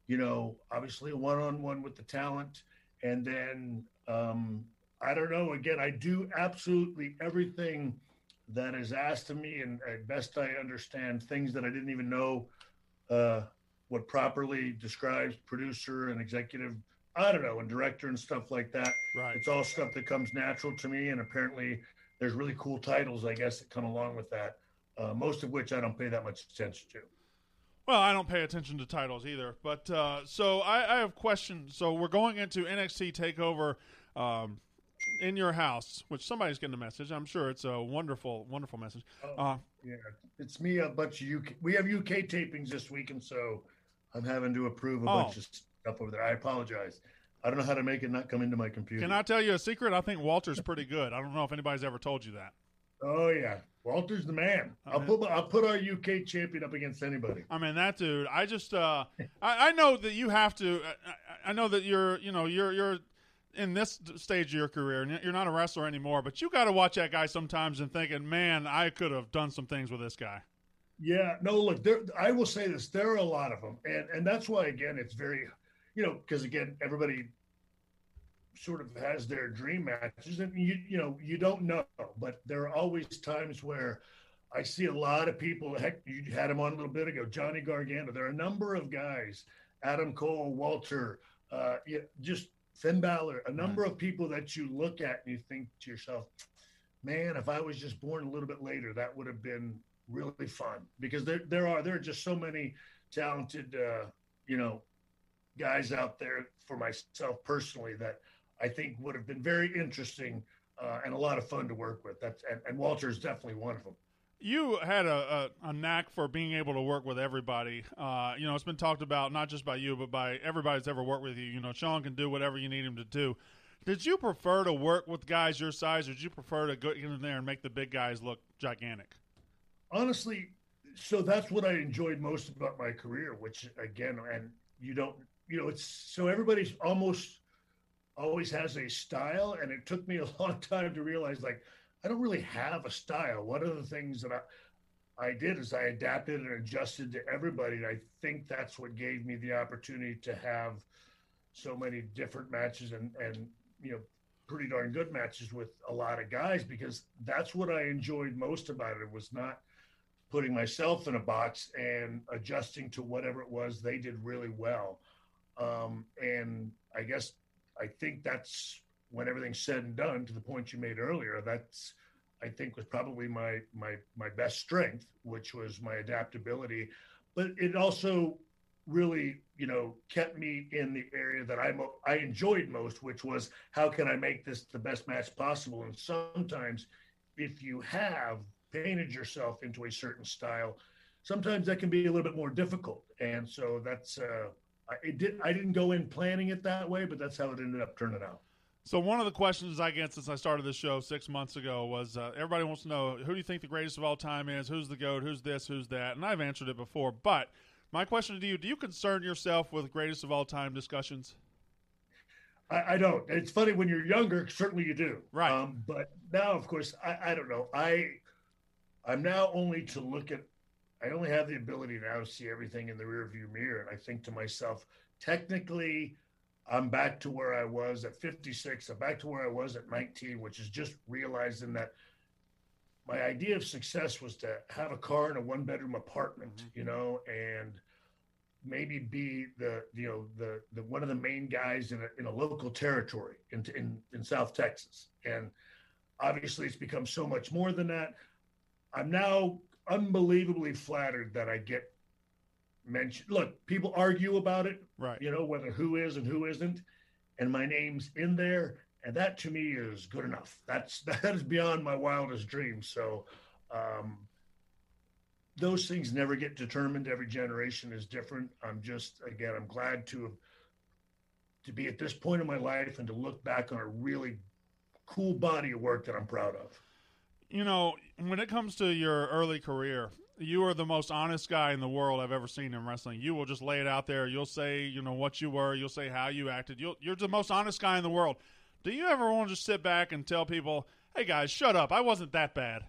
you know, obviously one on one with the talent and then um, I don't know. Again, I do absolutely everything that is asked of me, and at best I understand things that I didn't even know uh, what properly describes producer and executive. I don't know, and director and stuff like that. Right. It's all stuff that comes natural to me, and apparently there's really cool titles, I guess, that come along with that. Uh, most of which I don't pay that much attention to. Well, I don't pay attention to titles either, but uh, so I, I, have questions. So we're going into NXT Takeover um, in your house, which somebody's getting a message. I'm sure it's a wonderful, wonderful message. Oh, uh, yeah, it's me. A bunch of UK. We have UK tapings this week, and so I'm having to approve a oh. bunch of stuff over there. I apologize. I don't know how to make it not come into my computer. Can I tell you a secret? I think Walter's pretty good. I don't know if anybody's ever told you that. Oh yeah, Walter's the man. I'll put I'll put our UK champion up against anybody. I mean that dude. I just uh, I, I know that you have to. I, I know that you're you know you're you're in this stage of your career, and you're not a wrestler anymore. But you got to watch that guy sometimes and thinking, man, I could have done some things with this guy. Yeah, no, look, there, I will say this: there are a lot of them, and and that's why again, it's very, you know, because again, everybody sort of has their dream matches, and you you know you don't know, but there are always times where I see a lot of people. Heck, you had him on a little bit ago, Johnny Gargano. There are a number of guys, Adam Cole, Walter, uh, just Finn Balor, a number right. of people that you look at and you think to yourself, man, if I was just born a little bit later, that would have been really fun because there there are there are just so many talented uh, you know guys out there for myself personally that I think would have been very interesting uh, and a lot of fun to work with. That's and, and Walter is definitely one of them. You had a, a, a, knack for being able to work with everybody. Uh, you know, it's been talked about not just by you, but by everybody that's ever worked with you. You know, Shawn can do whatever you need him to do. Did you prefer to work with guys your size, or did you prefer to go in there and make the big guys look gigantic? Honestly, so that's what I enjoyed most about my career. Which again, and you don't, you know, it's so everybody's almost always has a style, and it took me a long time to realize like I don't really have a style. One of the things that I I did is I adapted and adjusted to everybody. And I think that's what gave me the opportunity to have so many different matches and and you know pretty darn good matches with a lot of guys because that's what I enjoyed most about it. It was not putting myself in a box and adjusting to whatever it was they did really well. Um, and I guess I think that's when everything's said and done, to the point you made earlier, that's I think was probably my my my best strength, which was my adaptability. But it also really, you know, kept me in the area that I I enjoyed most, which was how can I make this the best match possible. And sometimes, if you have painted yourself into a certain style, sometimes that can be a little bit more difficult. And so that's uh, I, it did I didn't go in planning it that way, but that's how it ended up turning out. So one of the questions I get since I started this show six months ago was uh, everybody wants to know who do you think the greatest of all time is? Who's the goat? Who's this? Who's that? And I've answered it before, but my question to you: Do you concern yourself with greatest of all time discussions? I, I don't. It's funny when you're younger. Certainly you do. Right. Um, but now, of course, I, I don't know. I I'm now only to look at. I only have the ability now to see everything in the rearview mirror, and I think to myself, technically I'm back to where I was at 56. I'm back to where I was at 19, which is just realizing that my idea of success was to have a car in a one bedroom apartment, mm-hmm. you know, and maybe be the you know the the one of the main guys in a in a local territory in in in South Texas. And obviously it's become so much more than that. I'm now unbelievably flattered that I get mentioned. look people argue about it right you know whether who is and who isn't and my name's in there and that to me is good enough that's that is beyond my wildest dreams so um those things never get determined. Every generation is different. I'm just again, I'm glad to have to be at this point in my life and to look back on a really cool body of work that I'm proud of. You know, when it comes to your early career, you are the most honest guy in the world I've ever seen in wrestling. You will just lay it out there. You'll say, you know, what you were. You'll say how you acted. you are the most honest guy in the world. Do you ever want to just sit back and tell people, "Hey guys, shut up. I wasn't that bad."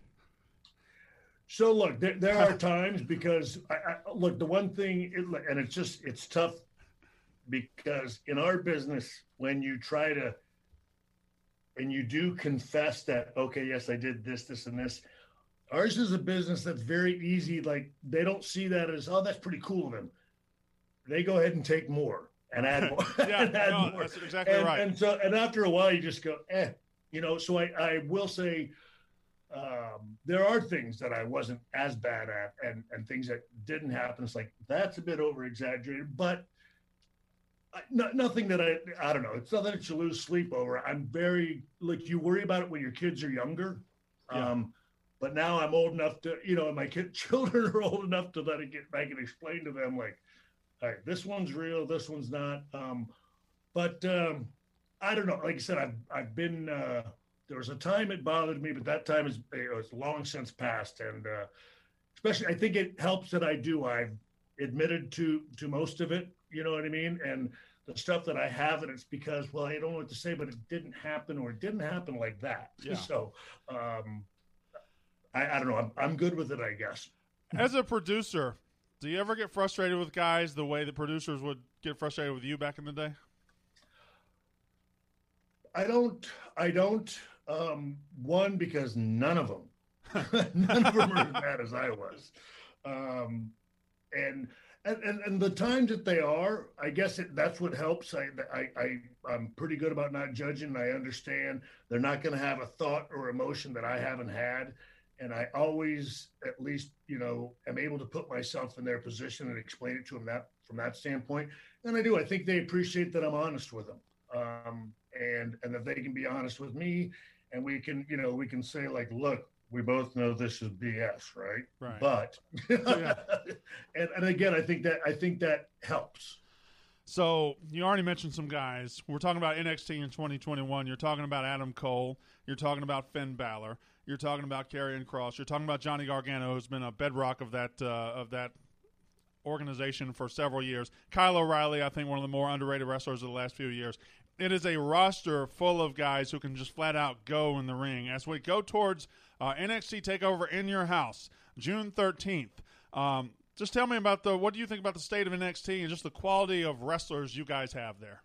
So look, there, there are times because I, I, look the one thing, and it's just it's tough because in our business when you try to and you do confess that okay, yes, I did this, this, and this. Ours is a business that's very easy. Like they don't see that as oh, that's pretty cool of him. They go ahead and take more and add more. yeah, and add no, more. that's exactly and, right. And so, and after a while, you just go, eh, you know. So I, I will say um, there are things that I wasn't as bad at and, and things that didn't happen. It's like, that's a bit over exaggerated, but no, nothing that I, I don't know. It's nothing that you lose sleep over. I'm very, like, you worry about it when your kids are younger. Yeah. Um, but now I'm old enough to, you know, and my kid children are old enough to let it get back and explain to them, like, all right, this one's real, this one's not. Um, but um, I don't know. Like I said, I've, I've been, uh, there was a time it bothered me, but that time is it's long since passed. And uh, especially, I think it helps that I do. I've admitted to to most of it. You know what I mean? And the stuff that I have, and it's because well, I don't know what to say, but it didn't happen, or it didn't happen like that. Yeah. So um, I, I don't know. I'm, I'm good with it, I guess. As a producer, do you ever get frustrated with guys the way the producers would get frustrated with you back in the day? I don't. I don't. Um, one because none of them, none of them are as bad as I was, um, and, and and and the times that they are, I guess it, that's what helps. I I, I I'm pretty good about not judging. I understand they're not going to have a thought or emotion that I haven't had, and I always at least you know am able to put myself in their position and explain it to them that from that standpoint. And I do. I think they appreciate that I'm honest with them. Um, and and that they can be honest with me and we can you know we can say like look we both know this is bs right Right. but Yeah. and, and again i think that i think that helps So you already mentioned some guys. We're talking about NXT in 2021. You're talking about Adam Cole. You're talking about Finn Balor. You're talking about Karrion Kross. You're talking about Johnny Gargano, who's been a bedrock of that uh, of that organization for several years. Kyle O'Reilly, I think one of the more underrated wrestlers of the last few years. It is a roster full of guys who can just flat out go in the ring. As we go towards uh, NXT Takeover in your house, June 13th. Um, just tell me about the what do you think about the state of NXT and just the quality of wrestlers you guys have there.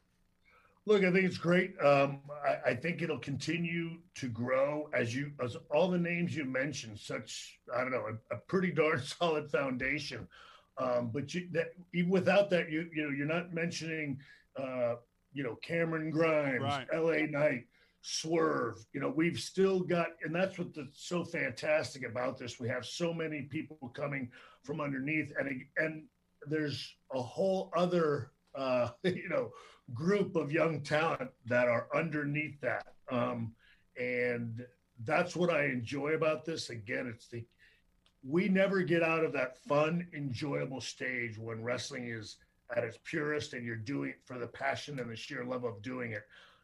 Look, I think it's great. Um, I, I think it'll continue to grow as you as all the names you mentioned. Such I don't know a, a pretty darn solid foundation. Um, but you, that even without that, you you know you're not mentioning uh, you know Cameron Grimes, Right. L.A. Knight, Swerve. You know we've still got, and that's what's so fantastic about this. We have so many people coming from underneath, and and there's a whole other uh, you know group of young talent that are underneath that. Um, and that's what I enjoy about this. Again, it's the we never get out of that fun, enjoyable stage when wrestling is at its purest and you're doing it for the passion and the sheer love of doing it.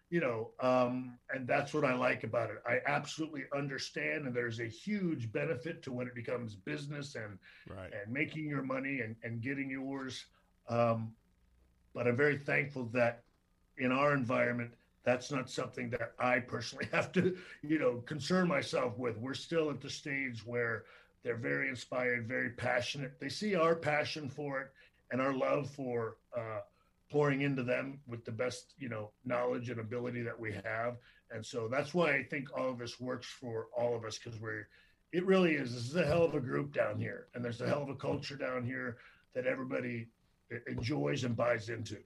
You know, um, and that's what I like about it. I absolutely understand, and there's a huge benefit to when it becomes business and Right. and making your money and, and getting yours. Um, but I'm very thankful that in our environment, that's not something that I personally have to, you know, concern myself with. We're still at the stage where they're very inspired, very passionate. They see our passion for it and our love for uh, pouring into them with the best, you know, knowledge and ability that we have. And so that's why I think all of this works for all of us because we're, it really is. This is a hell of a group down here, and there's a hell of a culture down here that everybody enjoys and buys into.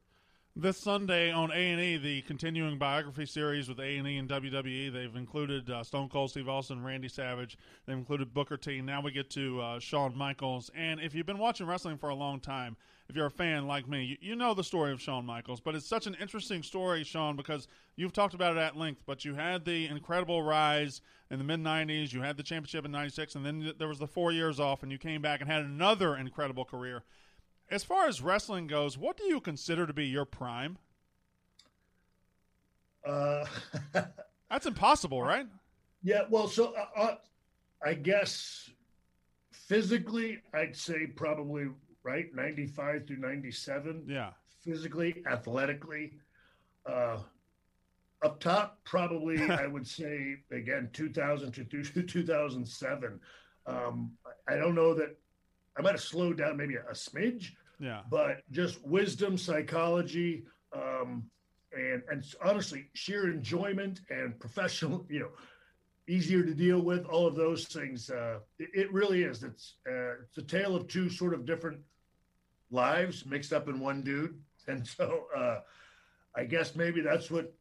This Sunday on A and E, the continuing biography series with A and E and WWE, they've included uh, Stone Cold Steve Austin, Randy Savage. They've included Booker T. Now we get to uh, Shawn Michaels. And if you've been watching wrestling for a long time, if you're a fan like me, you, you know the story of Shawn Michaels. But it's such an interesting story, Shawn, because you've talked about it at length. But you had the incredible rise in the mid '90s. You had the championship in '96, and then there was the four years off, and you came back and had another incredible career. As far as wrestling goes, what do you consider to be your prime? Uh, That's impossible, right? Yeah, well, so uh, uh, I guess physically, I'd say probably right 95 through 97. Yeah. Physically, athletically. Uh, up top, probably, I would say, again, 2000 to 2007. Um, I don't know that I might have slowed down maybe a, a smidge. Yeah. But just wisdom, psychology, um, and and honestly, sheer enjoyment and professional, you know, easier to deal with. All of those things. Uh, it, it really is. It's uh, it's a tale of two sort of different lives mixed up in one dude. And so, uh, I guess maybe that's what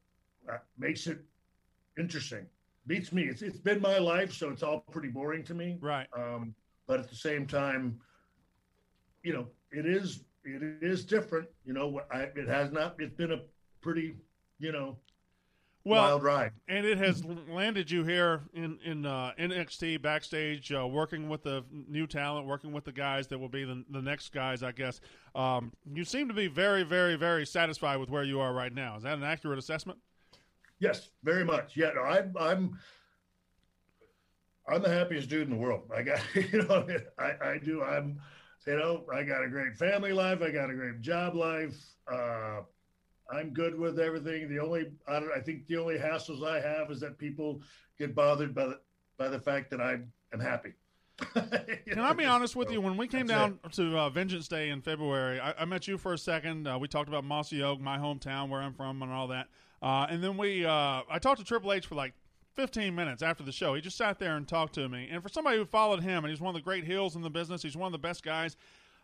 uh, makes it interesting. Beats me. It's it's been my life, so it's all pretty boring to me. Right. Um, but at the same time, you know, it is it is different. You know, I, it has not. It's been a pretty, you know, well, wild ride. And it has landed you here in in uh, NXT backstage, uh, working with the new talent, working with the guys that will be the, the next guys, I guess. Um, you seem to be very, very, very satisfied with where you are right now. Is that an accurate assessment? Yes, very much. Yeah, no, I'm I'm I'm the happiest dude in the world. I got you know I, I do. I'm you know I got a great family life. I got a great job life. Uh, I'm good with everything. The only I, I think the only hassles I have is that people get bothered by the by the fact that I am happy. Can I be honest with you? When we came down it. to uh, Vengeance Day in February, I, I met you for a second. Uh, we talked about Mossy Oak, my hometown, where I'm from, and all that. Uh, and then we, uh, I talked to Triple H for like 15 minutes after the show. He just sat there and talked to me. And for somebody who followed him, and he's one of the great heels in the business, he's one of the best guys.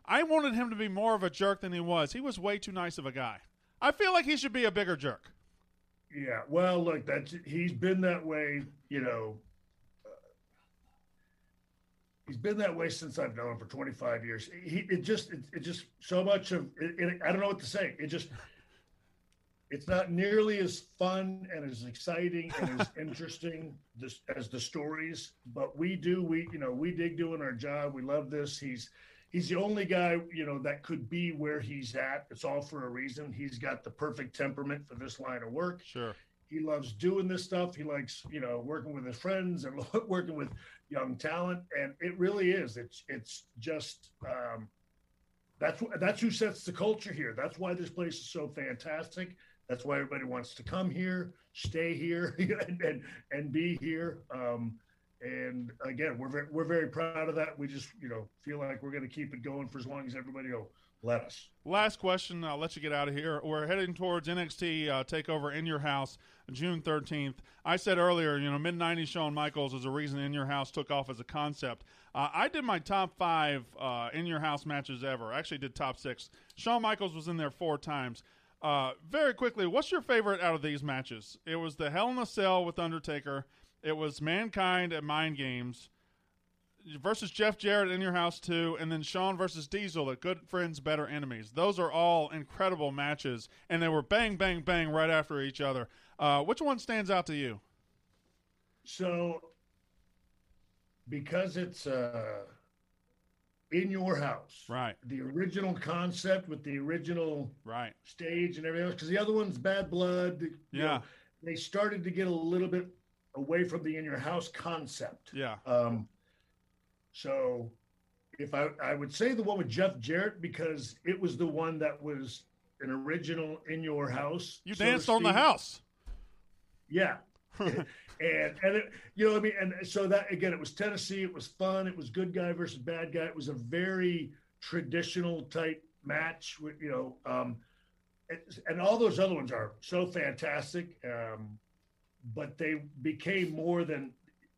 I wanted him to be more of a jerk than he was. He was way too nice of a guy. I feel like he should be a bigger jerk. Yeah, well, look, that's he's been that way, you know. Uh, he's been that way since I've known him for 25 years. He it just it, it just so much of it, it, I don't know what to say. It just it's not nearly as fun and as exciting and as interesting this, as the stories, but we do we you know we dig doing our job. We love this. He's he's the only guy you know that could be where he's at. It's all for a reason. He's got the perfect temperament for this line of work. Sure. He loves doing this stuff. He likes you know working with his friends and working with young talent, and it really is. It's it's just. Um, that's that's who sets the culture here. That's why this place is so fantastic. That's why everybody wants to come here, stay here, and and, and be here. Um, and again, we're very, we're very proud of that. We just you know feel like we're going to keep it going for as long as everybody will let us. Last question. I'll let you get out of here. We're heading towards NXT uh, Takeover in your house, June 13th. I said earlier, you know, mid 90s Shawn Michaels is a reason In Your House took off as a concept. Uh, I did my top five uh, In Your House matches ever. I actually did top six. Shawn Michaels was in there four times. Uh, very quickly, what's your favorite out of these matches? It was the Hell in a Cell with Undertaker. It was Mankind at Mind Games versus Jeff Jarrett in your house too, and then Shawn versus Diesel at Good Friends, Better Enemies. Those are all incredible matches, and they were bang, bang, bang right after each other. Uh, which one stands out to you? So, because it's uh, in your house, right? The original concept with the original right stage and everything else, because the other one's Bad Blood. The, yeah, know, they started to get a little bit away from the in your house concept. Yeah. Um, so if I I would say the one with Jeff Jarrett because it was the one that was an original in your house. You so danced on the house. Yeah. and and it, you know I mean and so that again it was Tennessee it was fun it was good guy versus bad guy it was a very traditional type match with you know um and all those other ones are so fantastic um but they became more than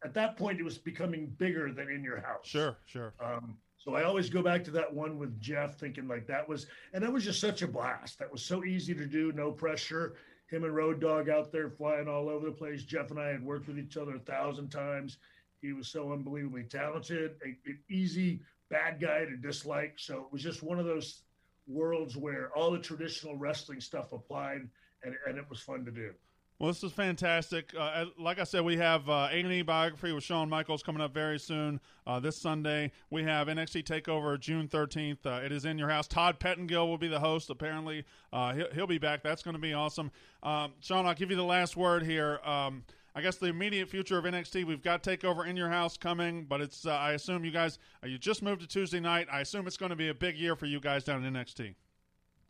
at that point it was becoming bigger than in your house sure sure um So I always go back to that one with Jeff, thinking like that was, and that was just such a blast. That was so easy to do, no pressure. Him and Road Dog out there flying all over the place. Jeff and I had worked with each other a thousand times. He was so unbelievably talented, an easy bad guy to dislike. So it was just one of those worlds where all the traditional wrestling stuff applied, and, and it was fun to do. Well, this is fantastic. Uh, like I said, we have uh, A&E biography with Shawn Michaels coming up very soon uh, this Sunday. We have NXT Takeover June 13th. Uh, it is in your house. Todd Pettengill will be the host. Apparently, uh, he'll, he'll, be back. That's going to be awesome. Um, Shawn, I'll give you the last word here. Um, I guess the immediate future of NXT, we've got Takeover in your house coming, but it's uh, I assume you guys you just moved to Tuesday night. I assume it's going to be a big year for you guys down in NXT.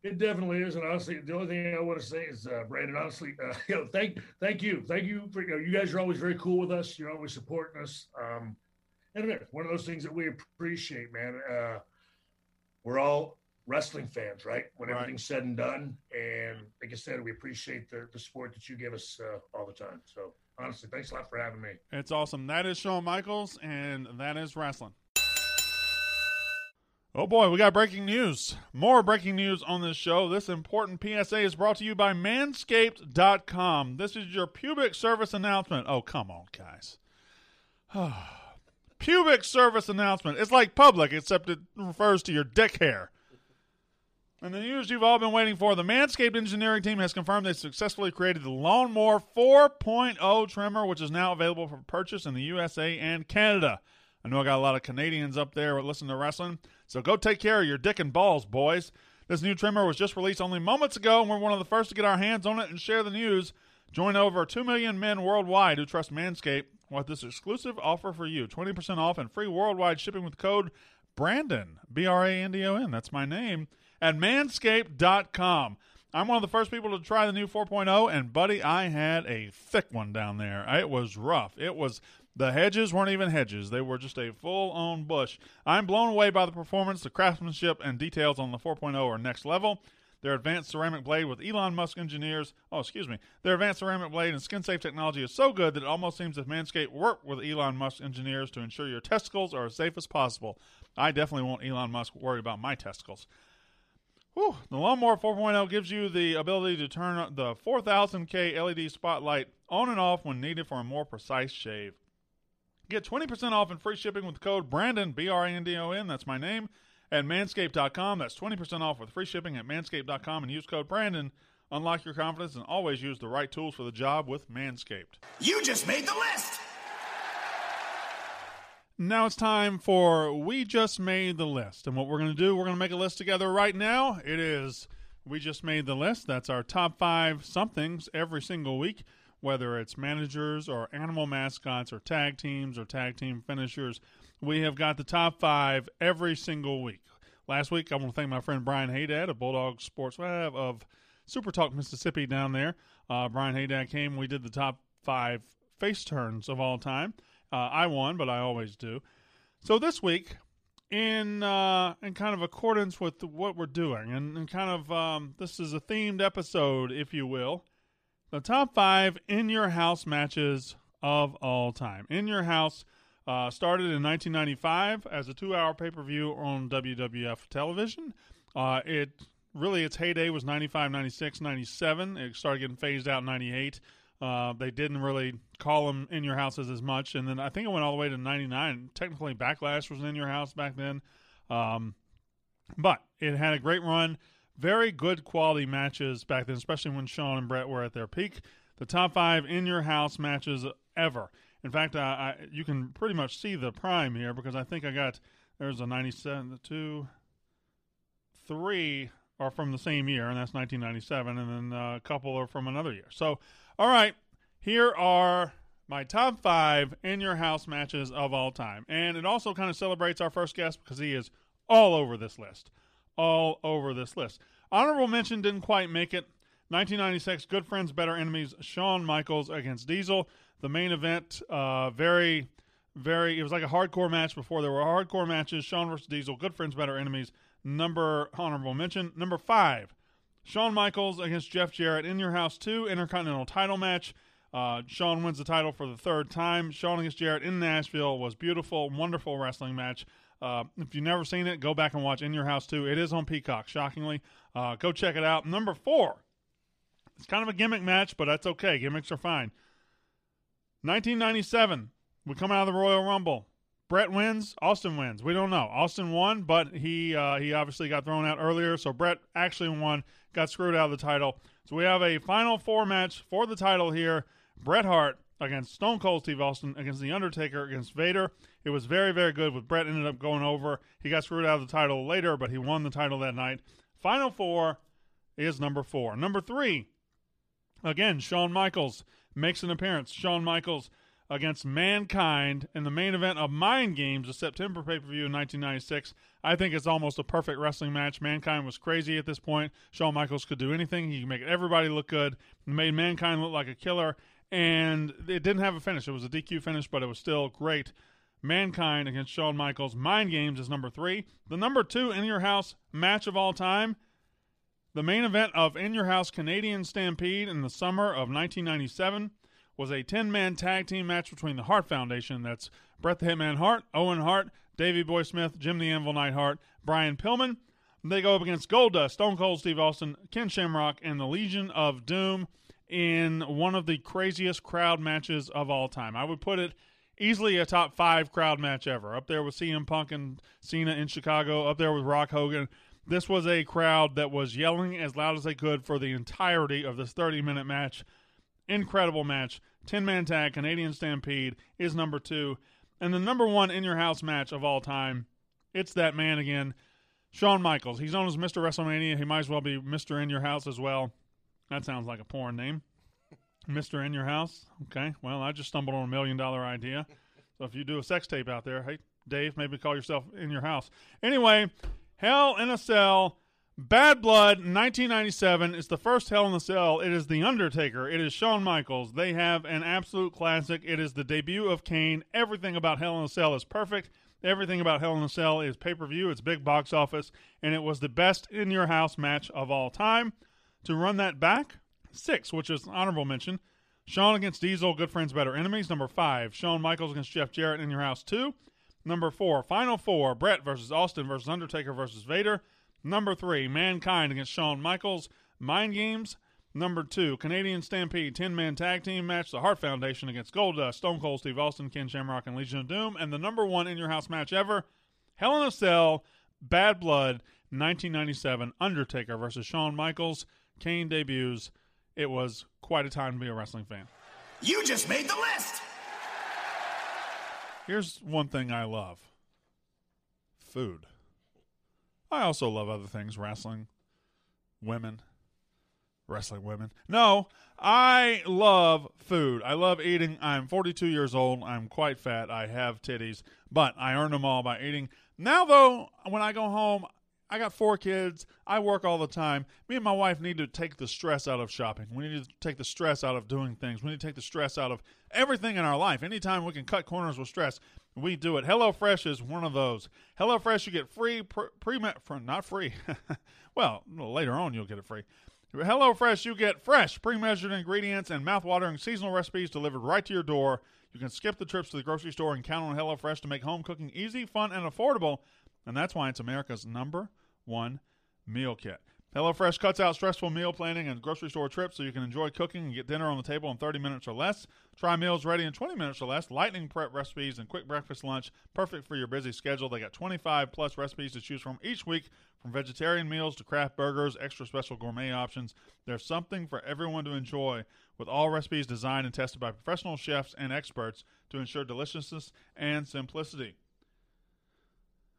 It definitely is, and honestly, the only thing I want to say is, uh, Brandon, honestly, uh, you know, thank, thank you, thank you for, you know, you guys are always very cool with us. You're always supporting us, um, and it's one of those things that we appreciate, man. Uh, we're all wrestling fans, right? When right. everything's said and done, and like I said, we appreciate the the support that you give us uh, all the time. So, honestly, thanks a lot for having me. It's awesome. That is Shawn Michaels, and that is wrestling. Oh boy, we got breaking news. More breaking news on this show. This important PSA is brought to you by manscaped.com. This is your pubic service announcement. Oh, come on, guys. pubic service announcement. It's like public, except it refers to your dick hair. And the news you've all been waiting for the Manscaped engineering team has confirmed they successfully created the Lawnmower 4.0 trimmer, which is now available for purchase in the USA and Canada. I know I got a lot of Canadians up there listening to wrestling. So go take care of your dick and balls, boys. This new trimmer was just released only moments ago, and we're one of the first to get our hands on it and share the news. Join over 2 million men worldwide who trust Manscaped with this exclusive offer for you 20% off and free worldwide shipping with code Brandon, B R A N D O N. That's my name, at manscaped.com. I'm one of the first people to try the new 4.0, and buddy, I had a thick one down there. It was rough. It was the hedges weren't even hedges, they were just a full on bush. I'm blown away by the performance, the craftsmanship, and details on the 4.0 are next level. Their advanced ceramic blade with Elon Musk engineers, oh, excuse me, their advanced ceramic blade and skin safe technology is so good that it almost seems as Manscaped worked with Elon Musk engineers to ensure your testicles are as safe as possible. I definitely won't Elon Musk worry about my testicles. Whew. The Lawnmower 4.0 gives you the ability to turn the 4000K LED spotlight on and off when needed for a more precise shave. Get 20% off and free shipping with code Brandon, B R A N D O N, that's my name, at manscaped.com. That's 20% off with free shipping at manscaped.com and use code Brandon. Unlock your confidence and always use the right tools for the job with Manscaped. You just made the list! Now it's time for We Just Made the List. And what we're going to do, we're going to make a list together right now. It is We Just Made the List. That's our top five somethings every single week whether it's managers or animal mascots or tag teams or tag team finishers. We have got the top five every single week. Last week, I want to thank my friend Brian Haydad of Bulldog Sports Web of Super Talk Mississippi down there. Uh, Brian Haydad came. We did the top five face turns of all time. Uh, I won, but I always do. So this week, in uh, in kind of accordance with what we're doing, and, and kind of um, this is a themed episode, if you will. The top five in your house matches of all time. In your house uh, started in 1995 as a two-hour pay-per-view on WWF television. Uh, it really its heyday was 95, 96, 97. It started getting phased out in 98. Uh, they didn't really call them in your houses as much, and then I think it went all the way to '99. Technically, Backlash was in your house back then, um, but it had a great run very good quality matches back then, especially when Shawn and Bret were at their peak. The top five in your house matches ever. In fact, I, you can pretty much see the prime here because I think I got there's a 97, The two, three are from the same year, and that's 1997, and then a couple are from another year. So, all right, here are my top five in your house matches of all time. And it also kind of celebrates our first guest because he is all over this list all over this list. Honorable mention didn't quite make it. 1996, Good Friends, Better Enemies, Shawn Michaels against Diesel. The main event, uh, very, very, it was like a hardcore match before there were hardcore matches. Shawn versus Diesel, Good Friends, Better Enemies. Number, honorable mention. Number five, Shawn Michaels against Jeff Jarrett in your house 2, Intercontinental title match. Uh, Shawn wins the title for the third time. Shawn against Jarrett in Nashville was beautiful, wonderful wrestling match. Uh, if you've never seen it, go back and watch In Your House too. It is on Peacock, shockingly. Uh, go check it out. Number four. It's kind of a gimmick match, but that's okay. Gimmicks are fine. 1997. We come out of the Royal Rumble. Bret wins. Austin wins. We don't know. Austin won, but he uh, he obviously got thrown out earlier. So Bret actually won. Got screwed out of the title. So we have a final four match for the title here. Bret Hart against Stone Cold Steve Austin against The Undertaker against Vader. It was very very good. With Bret ended up going over. He got screwed out of the title later, but he won the title that night. Final four is number four. Number three. Again, Shawn Michaels makes an appearance. Shawn Michaels against Mankind in the main event of Mind Games, a September pay per view in 1996. I think it's almost a perfect wrestling match. Mankind was crazy at this point. Shawn Michaels could do anything, he could make everybody look good, made Mankind look like a killer, and it didn't have a finish. It was a DQ finish, but it was still great. Mankind against Shawn Michaels. Mind Games is number three. The number two in your house match of all time. The main event of In Your House Canadian Stampede in the summer of 1997 was a 10 man tag team match between the Hart Foundation. That's Bret the Hitman Hart, Owen Hart, Davey Boy Smith, Jim the Anvil Nighthart, Brian Pillman. They go up against Goldust, Stone Cold Steve Austin, Ken Shamrock, and the Legion of Doom in one of the craziest crowd matches of all time. I would put it easily a top five crowd match ever. Up there with CM Punk and Cena in Chicago, up there with Rock Hogan. This was a crowd that was yelling as loud as they could for the entirety of this 30 minute match. Incredible match. 10 man tag, Canadian Stampede is number two. And the number one in your house match of all time, it's that man again, Shawn Michaels. He's known as Mr. WrestleMania. He might as well be Mr. In Your House as well. That sounds like a porn name. Mr. In Your House. Okay. Well, I just stumbled on a million dollar idea. So if you do a sex tape out there, hey, Dave, maybe call yourself In Your House. Anyway, Hell in a Cell Bad Blood 1997 is the first Hell in a Cell. It is The Undertaker. It is Shawn Michaels. They have an absolute classic. It is the debut of Kane. Everything about Hell in a Cell is perfect. Everything about Hell in a Cell is pay per view. It's big box office. And it was the best in your house match of all time. To run that back, six, which is honorable mention. Shawn against Diesel, Good Friends, Better Enemies. Number five, Shawn Michaels against Jeff Jarrett in your house two. Number four, Final Four, Bret versus Austin versus Undertaker versus Vader. Number three, Mankind against Shawn Michaels. Mind Games. Number two, Canadian Stampede 10 man tag team match. The Hart Foundation against Goldust, Stone Cold Steve Austin, Ken Shamrock, and Legion of Doom. And the number one in your house match ever, Hell in a Cell, Bad Blood, 1997, Undertaker versus Shawn Michaels. Kane debuts. It was quite a time to be a wrestling fan. You just made the list! Here's one thing I love food. I also love other things wrestling, women, wrestling women. No, I love food. I love eating. I'm 42 years old. I'm quite fat. I have titties, but I earn them all by eating. Now, though, when I go home, I got four kids. I work all the time. Me and my wife need to take the stress out of shopping. We need to take the stress out of doing things. We need to take the stress out of everything in our life. Anytime we can cut corners with stress, we do it. HelloFresh is one of those. HelloFresh, you get free pre, pre not free. well, later on you'll get it free. HelloFresh, you get fresh, pre-measured ingredients and mouth-watering seasonal recipes delivered right to your door. You can skip the trips to the grocery store and count on HelloFresh to make home cooking easy, fun, and affordable. And that's why it's America's number one meal kit. HelloFresh cuts out stressful meal planning and grocery store trips so you can enjoy cooking and get dinner on the table in 30 minutes or less. Try meals ready in 20 minutes or less, lightning prep recipes, and quick breakfast lunch, perfect for your busy schedule. They got 25 plus recipes to choose from each week, from vegetarian meals to craft burgers, extra special gourmet options. There's something for everyone to enjoy, with all recipes designed and tested by professional chefs and experts to ensure deliciousness and simplicity.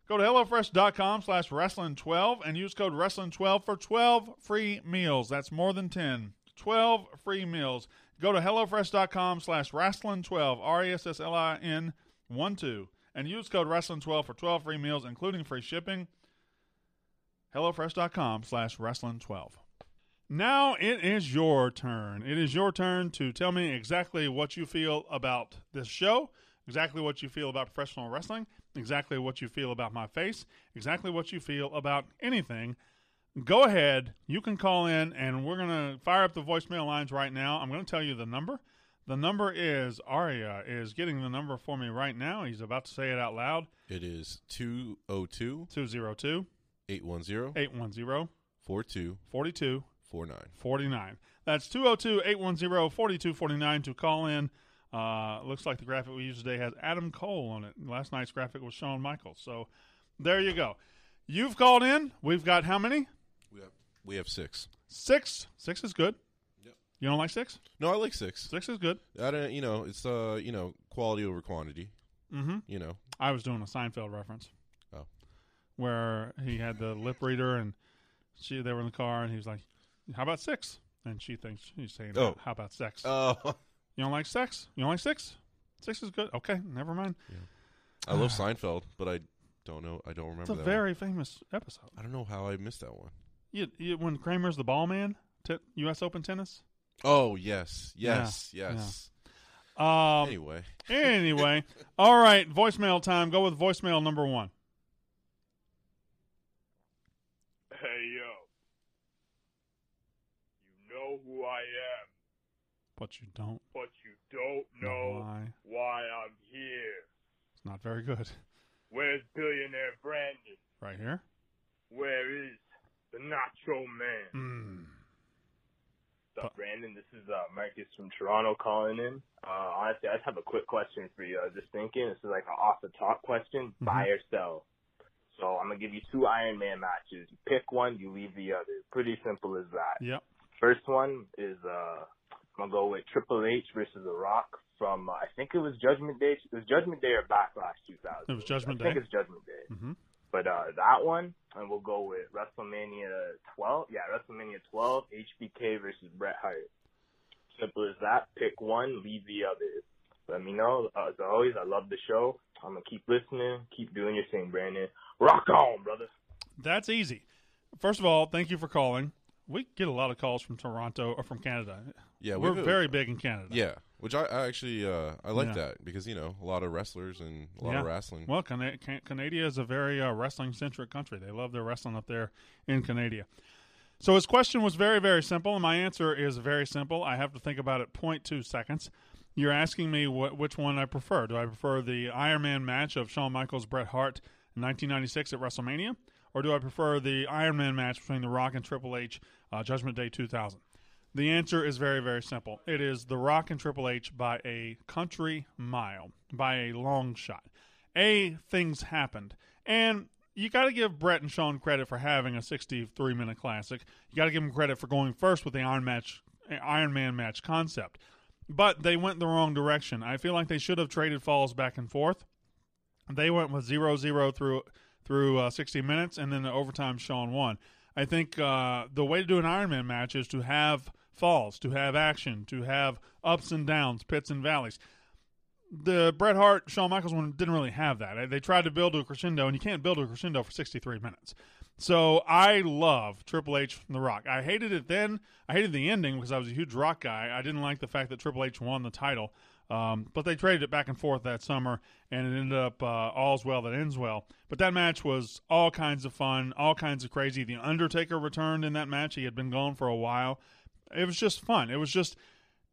Go to HelloFresh.com slash wrestling12 and use code wrestling12 for 12 free meals. That's more than 10. 12 free meals. Go to HelloFresh.com slash wrestling12, R-E-S-S-L-I-N 1 2, and use code wrestling12 for 12 free meals, including free shipping. HelloFresh.com slash wrestling12. Now it is your turn. It is your turn to tell me exactly what you feel about this show, exactly what you feel about professional wrestling, exactly what you feel about my face, exactly what you feel about anything, go ahead. You can call in, and we're going to fire up the voicemail lines right now. I'm going to tell you the number. The number is Aria is getting the number for me right now. He's about to say it out loud. It is 202 202 810 810 42 42 49. 49. That's 202 810 4249 to call in. Uh, looks like the graphic we use today has Adam Cole on it. Last night's graphic was Shawn Michaels. So there you go. You've called in. We've got how many? We have we have six. Six. Six is good. Yep. You don't like six? No, I like six. Six is good. I don't. You know, it's uh, you know, quality over quantity. Mm-hmm. You know. I was doing a Seinfeld reference. Oh. Where he had the lip reader and she they were in the car and he was like, "How about six? And she thinks he's saying, Oh. "How about sex?" Oh. You don't like sex? You don't like six? Six is good. Okay, never mind. I love Seinfeld, but I don't know. I don't remember It's a that very famous episode. I don't know how I missed that one. You, you, when Kramer's the ball man, t- U.S. Open tennis. Oh yes, Yeah, yes, yes. Um, Anyway. anyway, all right. Voicemail time. Go with voicemail number one. Hey yo, you know who I am, But you don't. but you don't know why. why I'm here. It's not very good. Where's billionaire Brandon? Right here. Where is the Nacho Man? Mm. What's up, Brandon? This is uh, Marcus from Toronto calling in. Uh, honestly, I just have a quick question for you. I was just thinking, this is like an off the top question: Mm-hmm. buy or sell. So I'm gonna give you two Iron Man matches. You pick one, you leave the other. Pretty simple as that. Yep. First one is uh, I'm gonna go with Triple H versus The Rock from uh, I think it was Judgment Day. It was Judgment Day or Backlash 2000. It was Judgment Day. I think it's Judgment Day. Mm-hmm. But uh, that one, and we'll go with WrestleMania 12. Yeah, WrestleMania 12, HBK versus Bret Hart. Simple as that. Pick one, leave the other. Let me know. Uh, as always, I love the show. I'm gonna keep listening. Keep doing your thing, Brandon. Rock on, brother. That's easy. First of all, thank you for calling. We get a lot of calls from Toronto or from Canada. Yeah, we're very big in Canada. Yeah, which I, I actually uh, I like Yeah. that because you know a lot of wrestlers and a lot Yeah. of wrestling. Well, Cana- Can- Canada is a very uh, wrestling centric country. They love their wrestling up there in Canada. So his question was very, very simple, and my answer is very simple. I have to think about it 0.2 seconds. You're asking me what, which one I prefer. Do I prefer the Iron Man match of Shawn Michaels Bret Hart in 1996 at WrestleMania, or do I prefer the Iron Man match between The Rock and Triple H uh, Judgment Day 2000? The answer is very, very simple. It is The Rock and Triple H by a country mile, by a long shot. A, things happened. And you got to give Bret and Shawn credit for having a 63 minute classic. You got to give them credit for going first with the Iron match, Iron Man match concept. But they went the wrong direction. I feel like they should have traded falls back and forth. They went with 0-0 through through uh, 60 minutes, and then the overtime Shawn won. I think uh, the way to do an Iron Man match is to have falls, to have action, to have ups and downs, pits and valleys the Bret Hart Shawn Michaels one didn't really have that. They tried to build a crescendo, and you can't build a crescendo for 63 minutes. So I love Triple H from The Rock. I hated it then. I hated the ending because I was a huge Rock guy. I didn't like the fact that Triple H won the title. Um, but they traded it back and forth that summer, and it ended up uh, all's well that ends well. But that match was all kinds of fun, all kinds of crazy. The Undertaker returned in that match. He had been gone for a while. It was just fun. It was just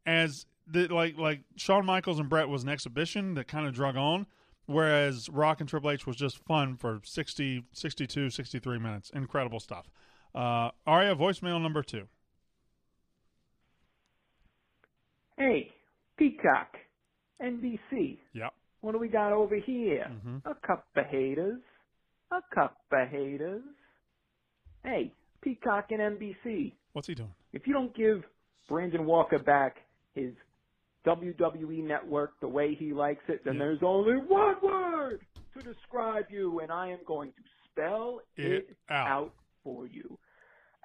as the, like like Shawn Michaels and Bret was an exhibition that kind of drug on, whereas Rock and Triple H was just fun for 60, 62, 63 minutes. Incredible stuff. Uh, Aria, voicemail number two. Hey, Peacock, NBC. Yep. What do we got over here? Mhm. A couple of haters. A couple of haters. Hey, Peacock and NBC. What's he doing? If you don't give Brandon Walker back his WWE network the way he likes it, then there's only one word to describe you, and I am going to spell It it, out. out for you.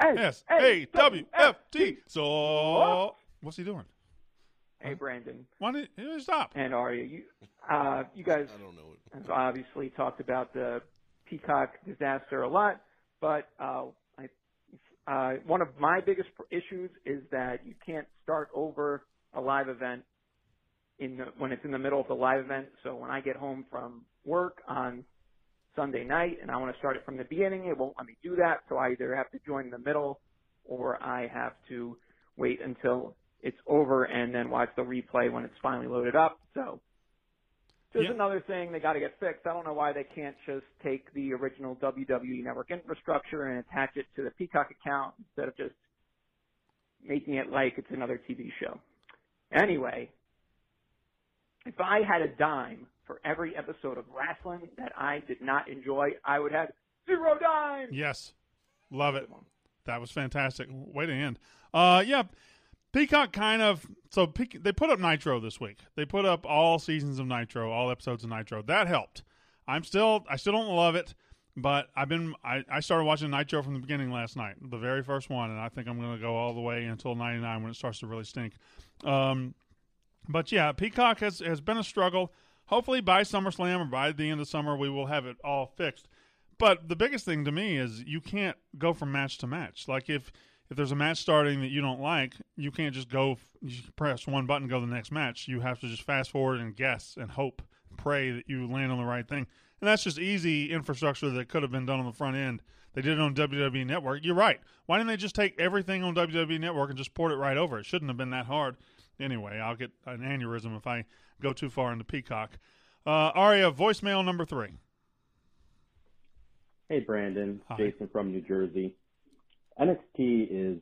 S A W F T. So what's he doing? Hey, Brandon. Why did you stop? And Aria, you, uh, you guys I don't know. have obviously talked about the Peacock disaster a lot, but uh, I, uh, one of my biggest issues is that you can't start over a live event in the, when it's in the middle of the live event. So when I get home from work on Sunday night and I want to start it from the beginning, it won't let me do that. So I either have to join in the middle or I have to wait until it's over and then watch the replay when it's finally loaded up. So just Yeah. another thing they got to get fixed. I don't know why they can't just take the original WWE Network infrastructure and attach it to the Peacock account instead of just making it like it's another TV show. Anyway, if I had a dime for every episode of wrestling that I did not enjoy, I would have zero dimes. Yes, love it. That was fantastic. Way to end. Uh, yeah, Peacock kind of so they put up Nitro this week. They put up all seasons of Nitro, all episodes of Nitro. That helped. I'm still I still don't love it, but I've been I, I started watching Nitro from the beginning last night, the very first one, and I think I'm going to go all the way until 99 when it starts to really stink. Um, but yeah, Peacock has has been a struggle. Hopefully by SummerSlam or by the end of summer we will have it all fixed. But the biggest thing to me is you can't go from match to match. Like if if there's a match starting that you don't like, you can't just go you press one button go to the next match. You have to just fast forward and guess and hope, pray that you land on the right thing. And that's just easy infrastructure that could have been done on the front end. They did it on WWE Network. You're right. Why didn't they just take everything on WWE Network and just port it right over? It shouldn't have been that hard. Anyway, I'll get an aneurysm if I go too far into Peacock. Uh, Aria, voicemail number three. Hey, Brandon. Hi. Jason from New Jersey. NXT is,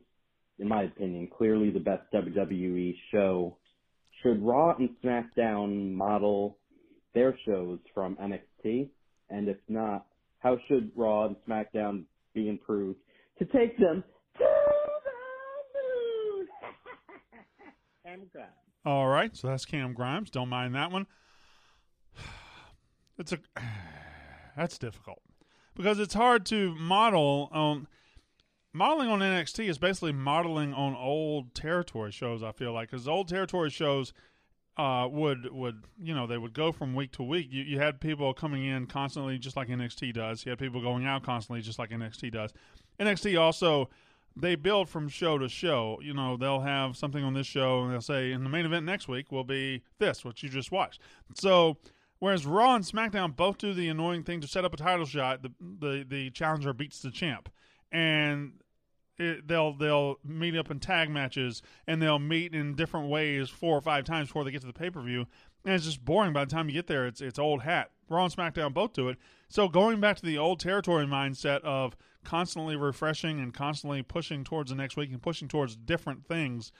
in my opinion, clearly the best WWE show. Should Raw and SmackDown model their shows from NXT? And if not, how should Raw and SmackDown be improved to take them to the moon? and God. All right, so that's Cam Grimes. Don't mind that one. It's a that's difficult because it's hard to model on modeling on NXT is basically modeling on old territory shows. I feel like because old territory shows uh, would would you know they would go from week to week. You you had people coming in constantly, just like NXT does. You had people going out constantly, just like NXT does. NXT also they build from show to show. You know, they'll have something on this show, and they'll say, in the main event next week will be this, what you just watched. So, whereas Raw and SmackDown both do the annoying thing to set up a title shot, the the, the challenger beats the champ, and it, they'll they'll meet up in tag matches, and they'll meet in different ways four or five times before they get to the pay per view. And it's just boring by the time you get there. It's it's old hat. Raw and SmackDown both do it. So going back to the old territory mindset of constantly refreshing and constantly pushing towards the next week and pushing towards different things.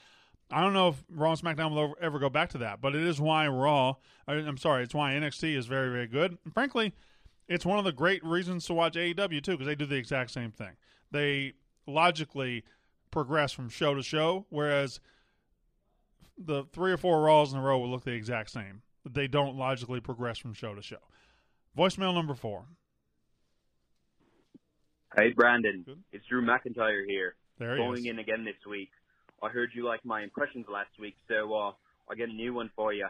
I don't know if Raw and SmackDown will ever- go back to that, but it is why Raw. I'm sorry, it's why NXT is very very good. And frankly, it's one of the great reasons to watch AEW too because they do the exact same thing. They logically progress from show to show, whereas the three or four Raws in a row will look the exact same. They don't logically progress from show to show. Voicemail number four. Hey, Brandon. It's Drew McIntyre here. There he Calling in again this week. I heard you like my impressions last week, so uh, I get a new one for you.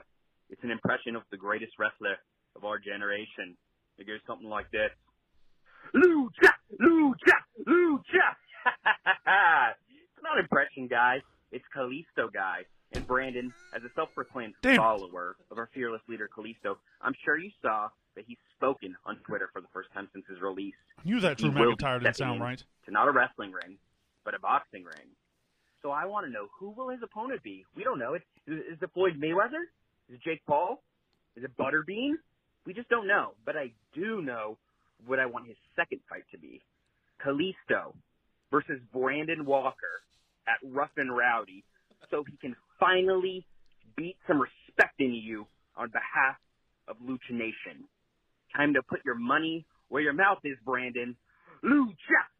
It's an impression of the greatest wrestler of our generation. It goes something like this. Lucha! Lucha! Lucha! It's not impression, guys. It's Kalisto, guys. And Brandon, as a self-proclaimed Damn. follower of our fearless leader Kalisto, I'm sure you saw that he's spoken on Twitter for the first time since his release. I knew that Drew McIntyre didn't sound right. To not a wrestling ring, but a boxing ring. So I want to know who will his opponent be? We don't know. Is, is it Floyd Mayweather? Is it Jake Paul? Is it Butterbean? We just don't know. But I do know what I want his second fight to be: Kalisto versus Brandon Walker at Rough and Rowdy, so he can finally beat some respect into you on behalf of Lucha Nation. Time to put your money where your mouth is, Brandon. Lucha,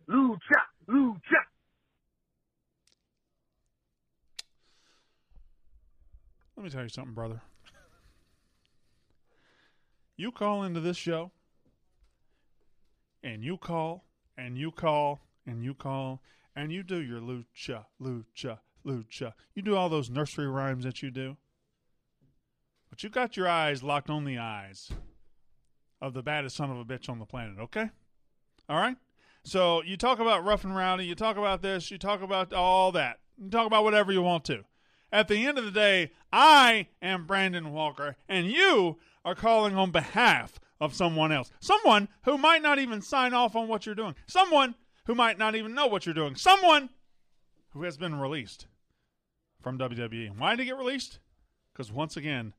lucha, lucha. Let me tell you something, brother. You call into this show, and you call, and you call, and you call, and you do your lucha, lucha, lucha. You do all those nursery rhymes that you do. But you got your eyes locked on the eyes of the baddest son of a bitch on the planet, okay? All right? So you talk about rough and rowdy, you talk about this, you talk about all that. You talk about whatever you want to. At the end of the day, I am Brandon Walker, and you are calling on behalf of someone else. Someone who might not even sign off on what you're doing. Someone who might not even know what you're doing. Someone who has been released from WWE. Why did he get released? Because once again,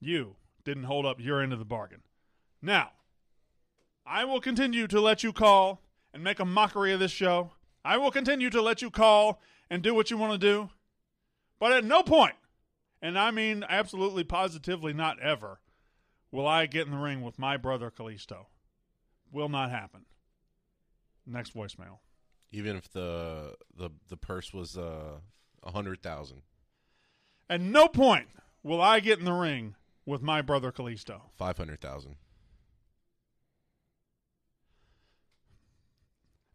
you didn't hold up your end of the bargain. Now, I will continue to let you call and make a mockery of this show. I will continue to let you call and do what you want to do. But at no point, and I mean absolutely positively not ever, will I get in the ring with my brother Kalisto. Will not happen. Next voicemail. Even if the the the purse was uh a hundred thousand. At no point will I get in the ring with my brother Kalisto. Five hundred thousand.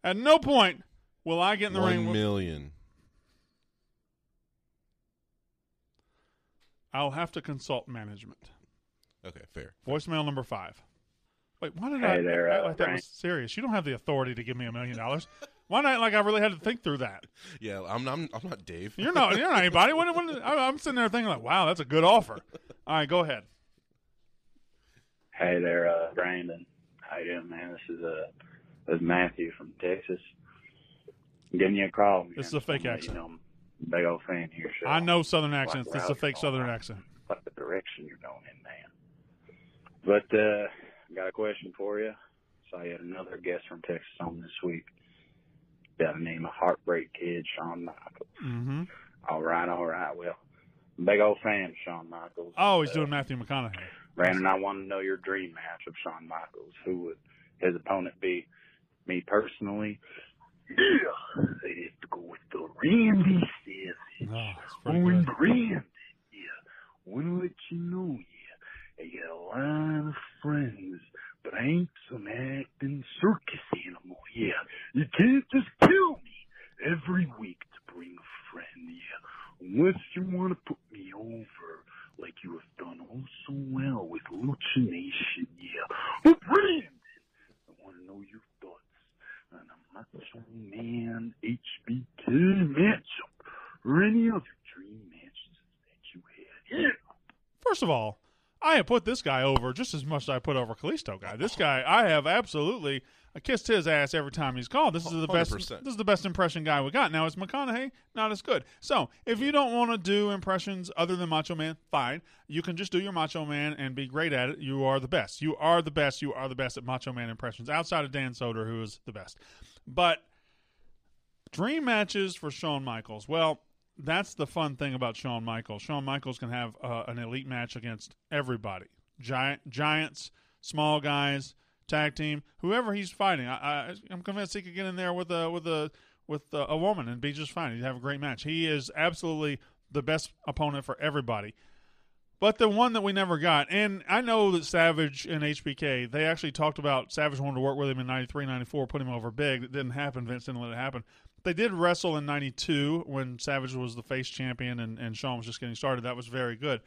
At no point will I get in the One ring with million. I'll have to consult management. Okay, fair. Voicemail number five. Wait, why did Hey I there, act uh, like that was serious? You don't have the authority to give me a million dollars. Why not? Like I really had to think through that. Yeah, I'm I'm, I'm not Dave. You're not. You're not anybody. When, when, I- I'm sitting there thinking like, wow, that's a good offer. All right, go ahead. Hey there, uh, Brandon. How you doing, man? This is uh, this is Matthew from Texas. I'm giving you a call. Man. This is a fake I'm, accent. You know, I'm a big old fan of your show. I know Southern Like accents. This is a fake Southern that. accent. Like the direction you're going in, man. But uh, I got a question for you. So I had another guest from Texas on this week. By the name of Heartbreak Kid, Shawn Michaels. Mm-hmm. All right, all right. Well, big old fan of Shawn Michaels. Oh, he's Uh, doing Matthew McConaughey. Brandon, I want to know your dream match of Shawn Michaels. Who would his opponent be? Me personally, yeah, they'd have to go with the Randy Savage. Oh, Owen Brand. Yeah, want to let you know, yeah, I got a lot of friends, but I ain't some acting circus animal. Yeah, you can't just kill me every week to bring a friend. Yeah, unless you want to put me over like you have done oh so well with Lucha Nation. Yeah, but Brandon, I want to know your thoughts on a Macho Man HBK matchup or any other dream matches that you had. Yeah. First of all, I have put this guy over just as much as I put over Kalisto guy. This guy, I have absolutely I kissed his ass every time he's called. This is the best. 100%. This is the best impression guy we got. Now is McConaughey not as good. So if you don't want to do impressions other than Macho Man, fine. You can just do your Macho Man and be great at it. You are the best. You are the best. You are the best at Macho Man impressions outside of Dan Soder, who is the best. But dream matches for Shawn Michaels. Well, that's the fun thing about Shawn Michaels. Shawn Michaels can have uh, an elite match against everybody, giant giants, small guys, tag team, whoever he's fighting. I, I, I'm convinced he could get in there with a with a with a, a woman and be just fine. He'd have a great match. He is absolutely the best opponent for everybody. But the one that we never got, and I know that Savage and HBK, they actually talked about Savage wanted to work with him in 93, 94, put him over big. It didn't happen. Vince didn't let it happen. They did wrestle in 92 when Savage was the face champion and, and Shawn was just getting started. That was very good.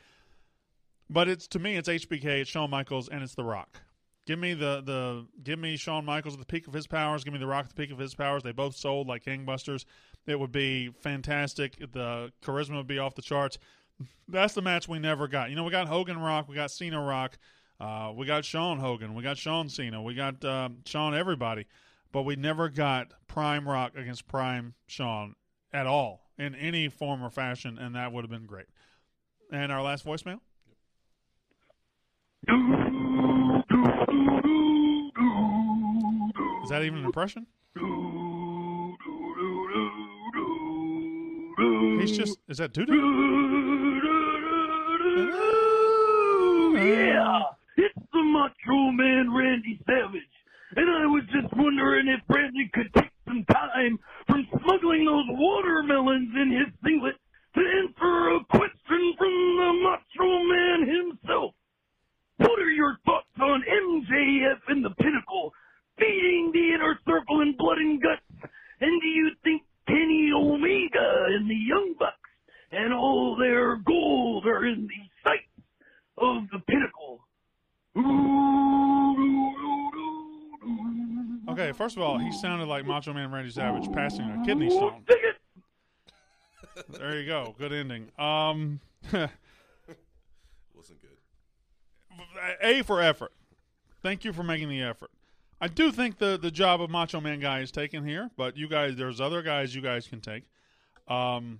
But it's to me, it's HBK, it's Shawn Michaels, and it's The Rock. Give me the, the give me Shawn Michaels at the peak of his powers. Give me The Rock at the peak of his powers. They both sold like gangbusters. It would be fantastic. The charisma would be off the charts. That's the match we never got. You know, we got Hogan Rock, we got Cena Rock, uh, we got Shawn Hogan, we got Shawn Cena, we got uh, Shawn everybody, but we never got Prime Rock against Prime Shawn at all in any form or fashion, and that would have been great. And our last voicemail. Is that even an impression? He's just is that doo Yeah, sounded like Macho Man Randy Savage passing a kidney stone. there you go. Good ending. Um, Wasn't good. A for effort. Thank you for making the effort. I do think the the job of Macho Man guy is taken here, but you guys, there's other guys you guys can take. Um,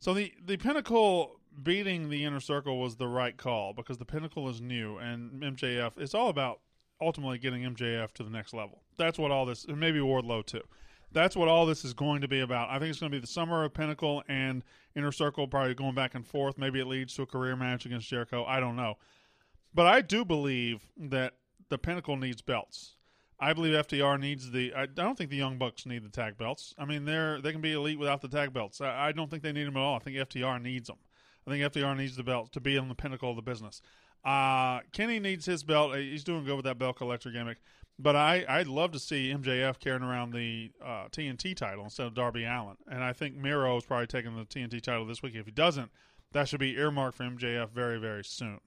So the the Pinnacle beating the Inner Circle was the right call because the Pinnacle is new and MJF. It's all about ultimately getting MJF to the next level. That's what all this, and maybe Wardlow too. That's what all this is going to be about. I think it's going to be the summer of Pinnacle and Inner Circle, probably going back and forth. Maybe it leads to a career match against Jericho. I don't know, but I do believe that the Pinnacle needs belts. I believe FTR needs the. I don't think the Young Bucks need the tag belts. I mean, they're they can be elite without the tag belts. I, I don't think they need them at all. I think FTR needs them. I think FTR needs the belt to be on the pinnacle of the business. Uh, Kenny needs his belt. He's doing good with that belt collector gimmick. But I, I'd love to see MJF carrying around the uh, TNT title instead of Darby Allin. And I think Miro is probably taking the TNT title this week. If he doesn't, that should be earmarked for MJF very, very soon.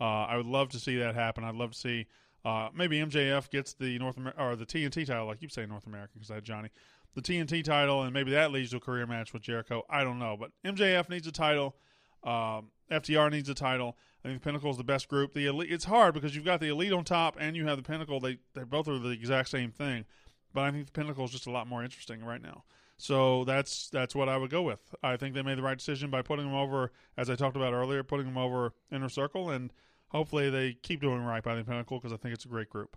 Uh, I would love to see that happen. I'd love to see uh, maybe MJF gets the North Amer- or the TNT title, like you say North American because I had Johnny, the TNT title, and maybe that leads to a career match with Jericho. I don't know, but MJF needs a title. Um, needs a title. I think the Pinnacle is the best group. The elite, it's hard because you've got the elite on top and you have the Pinnacle. They they both are the exact same thing, but I think the Pinnacle is just a lot more interesting right now. So that's that's what I would go with. I think they made the right decision by putting them over, as I talked about earlier, putting them over Inner Circle, and hopefully they keep doing right by the Pinnacle because I think it's a great group.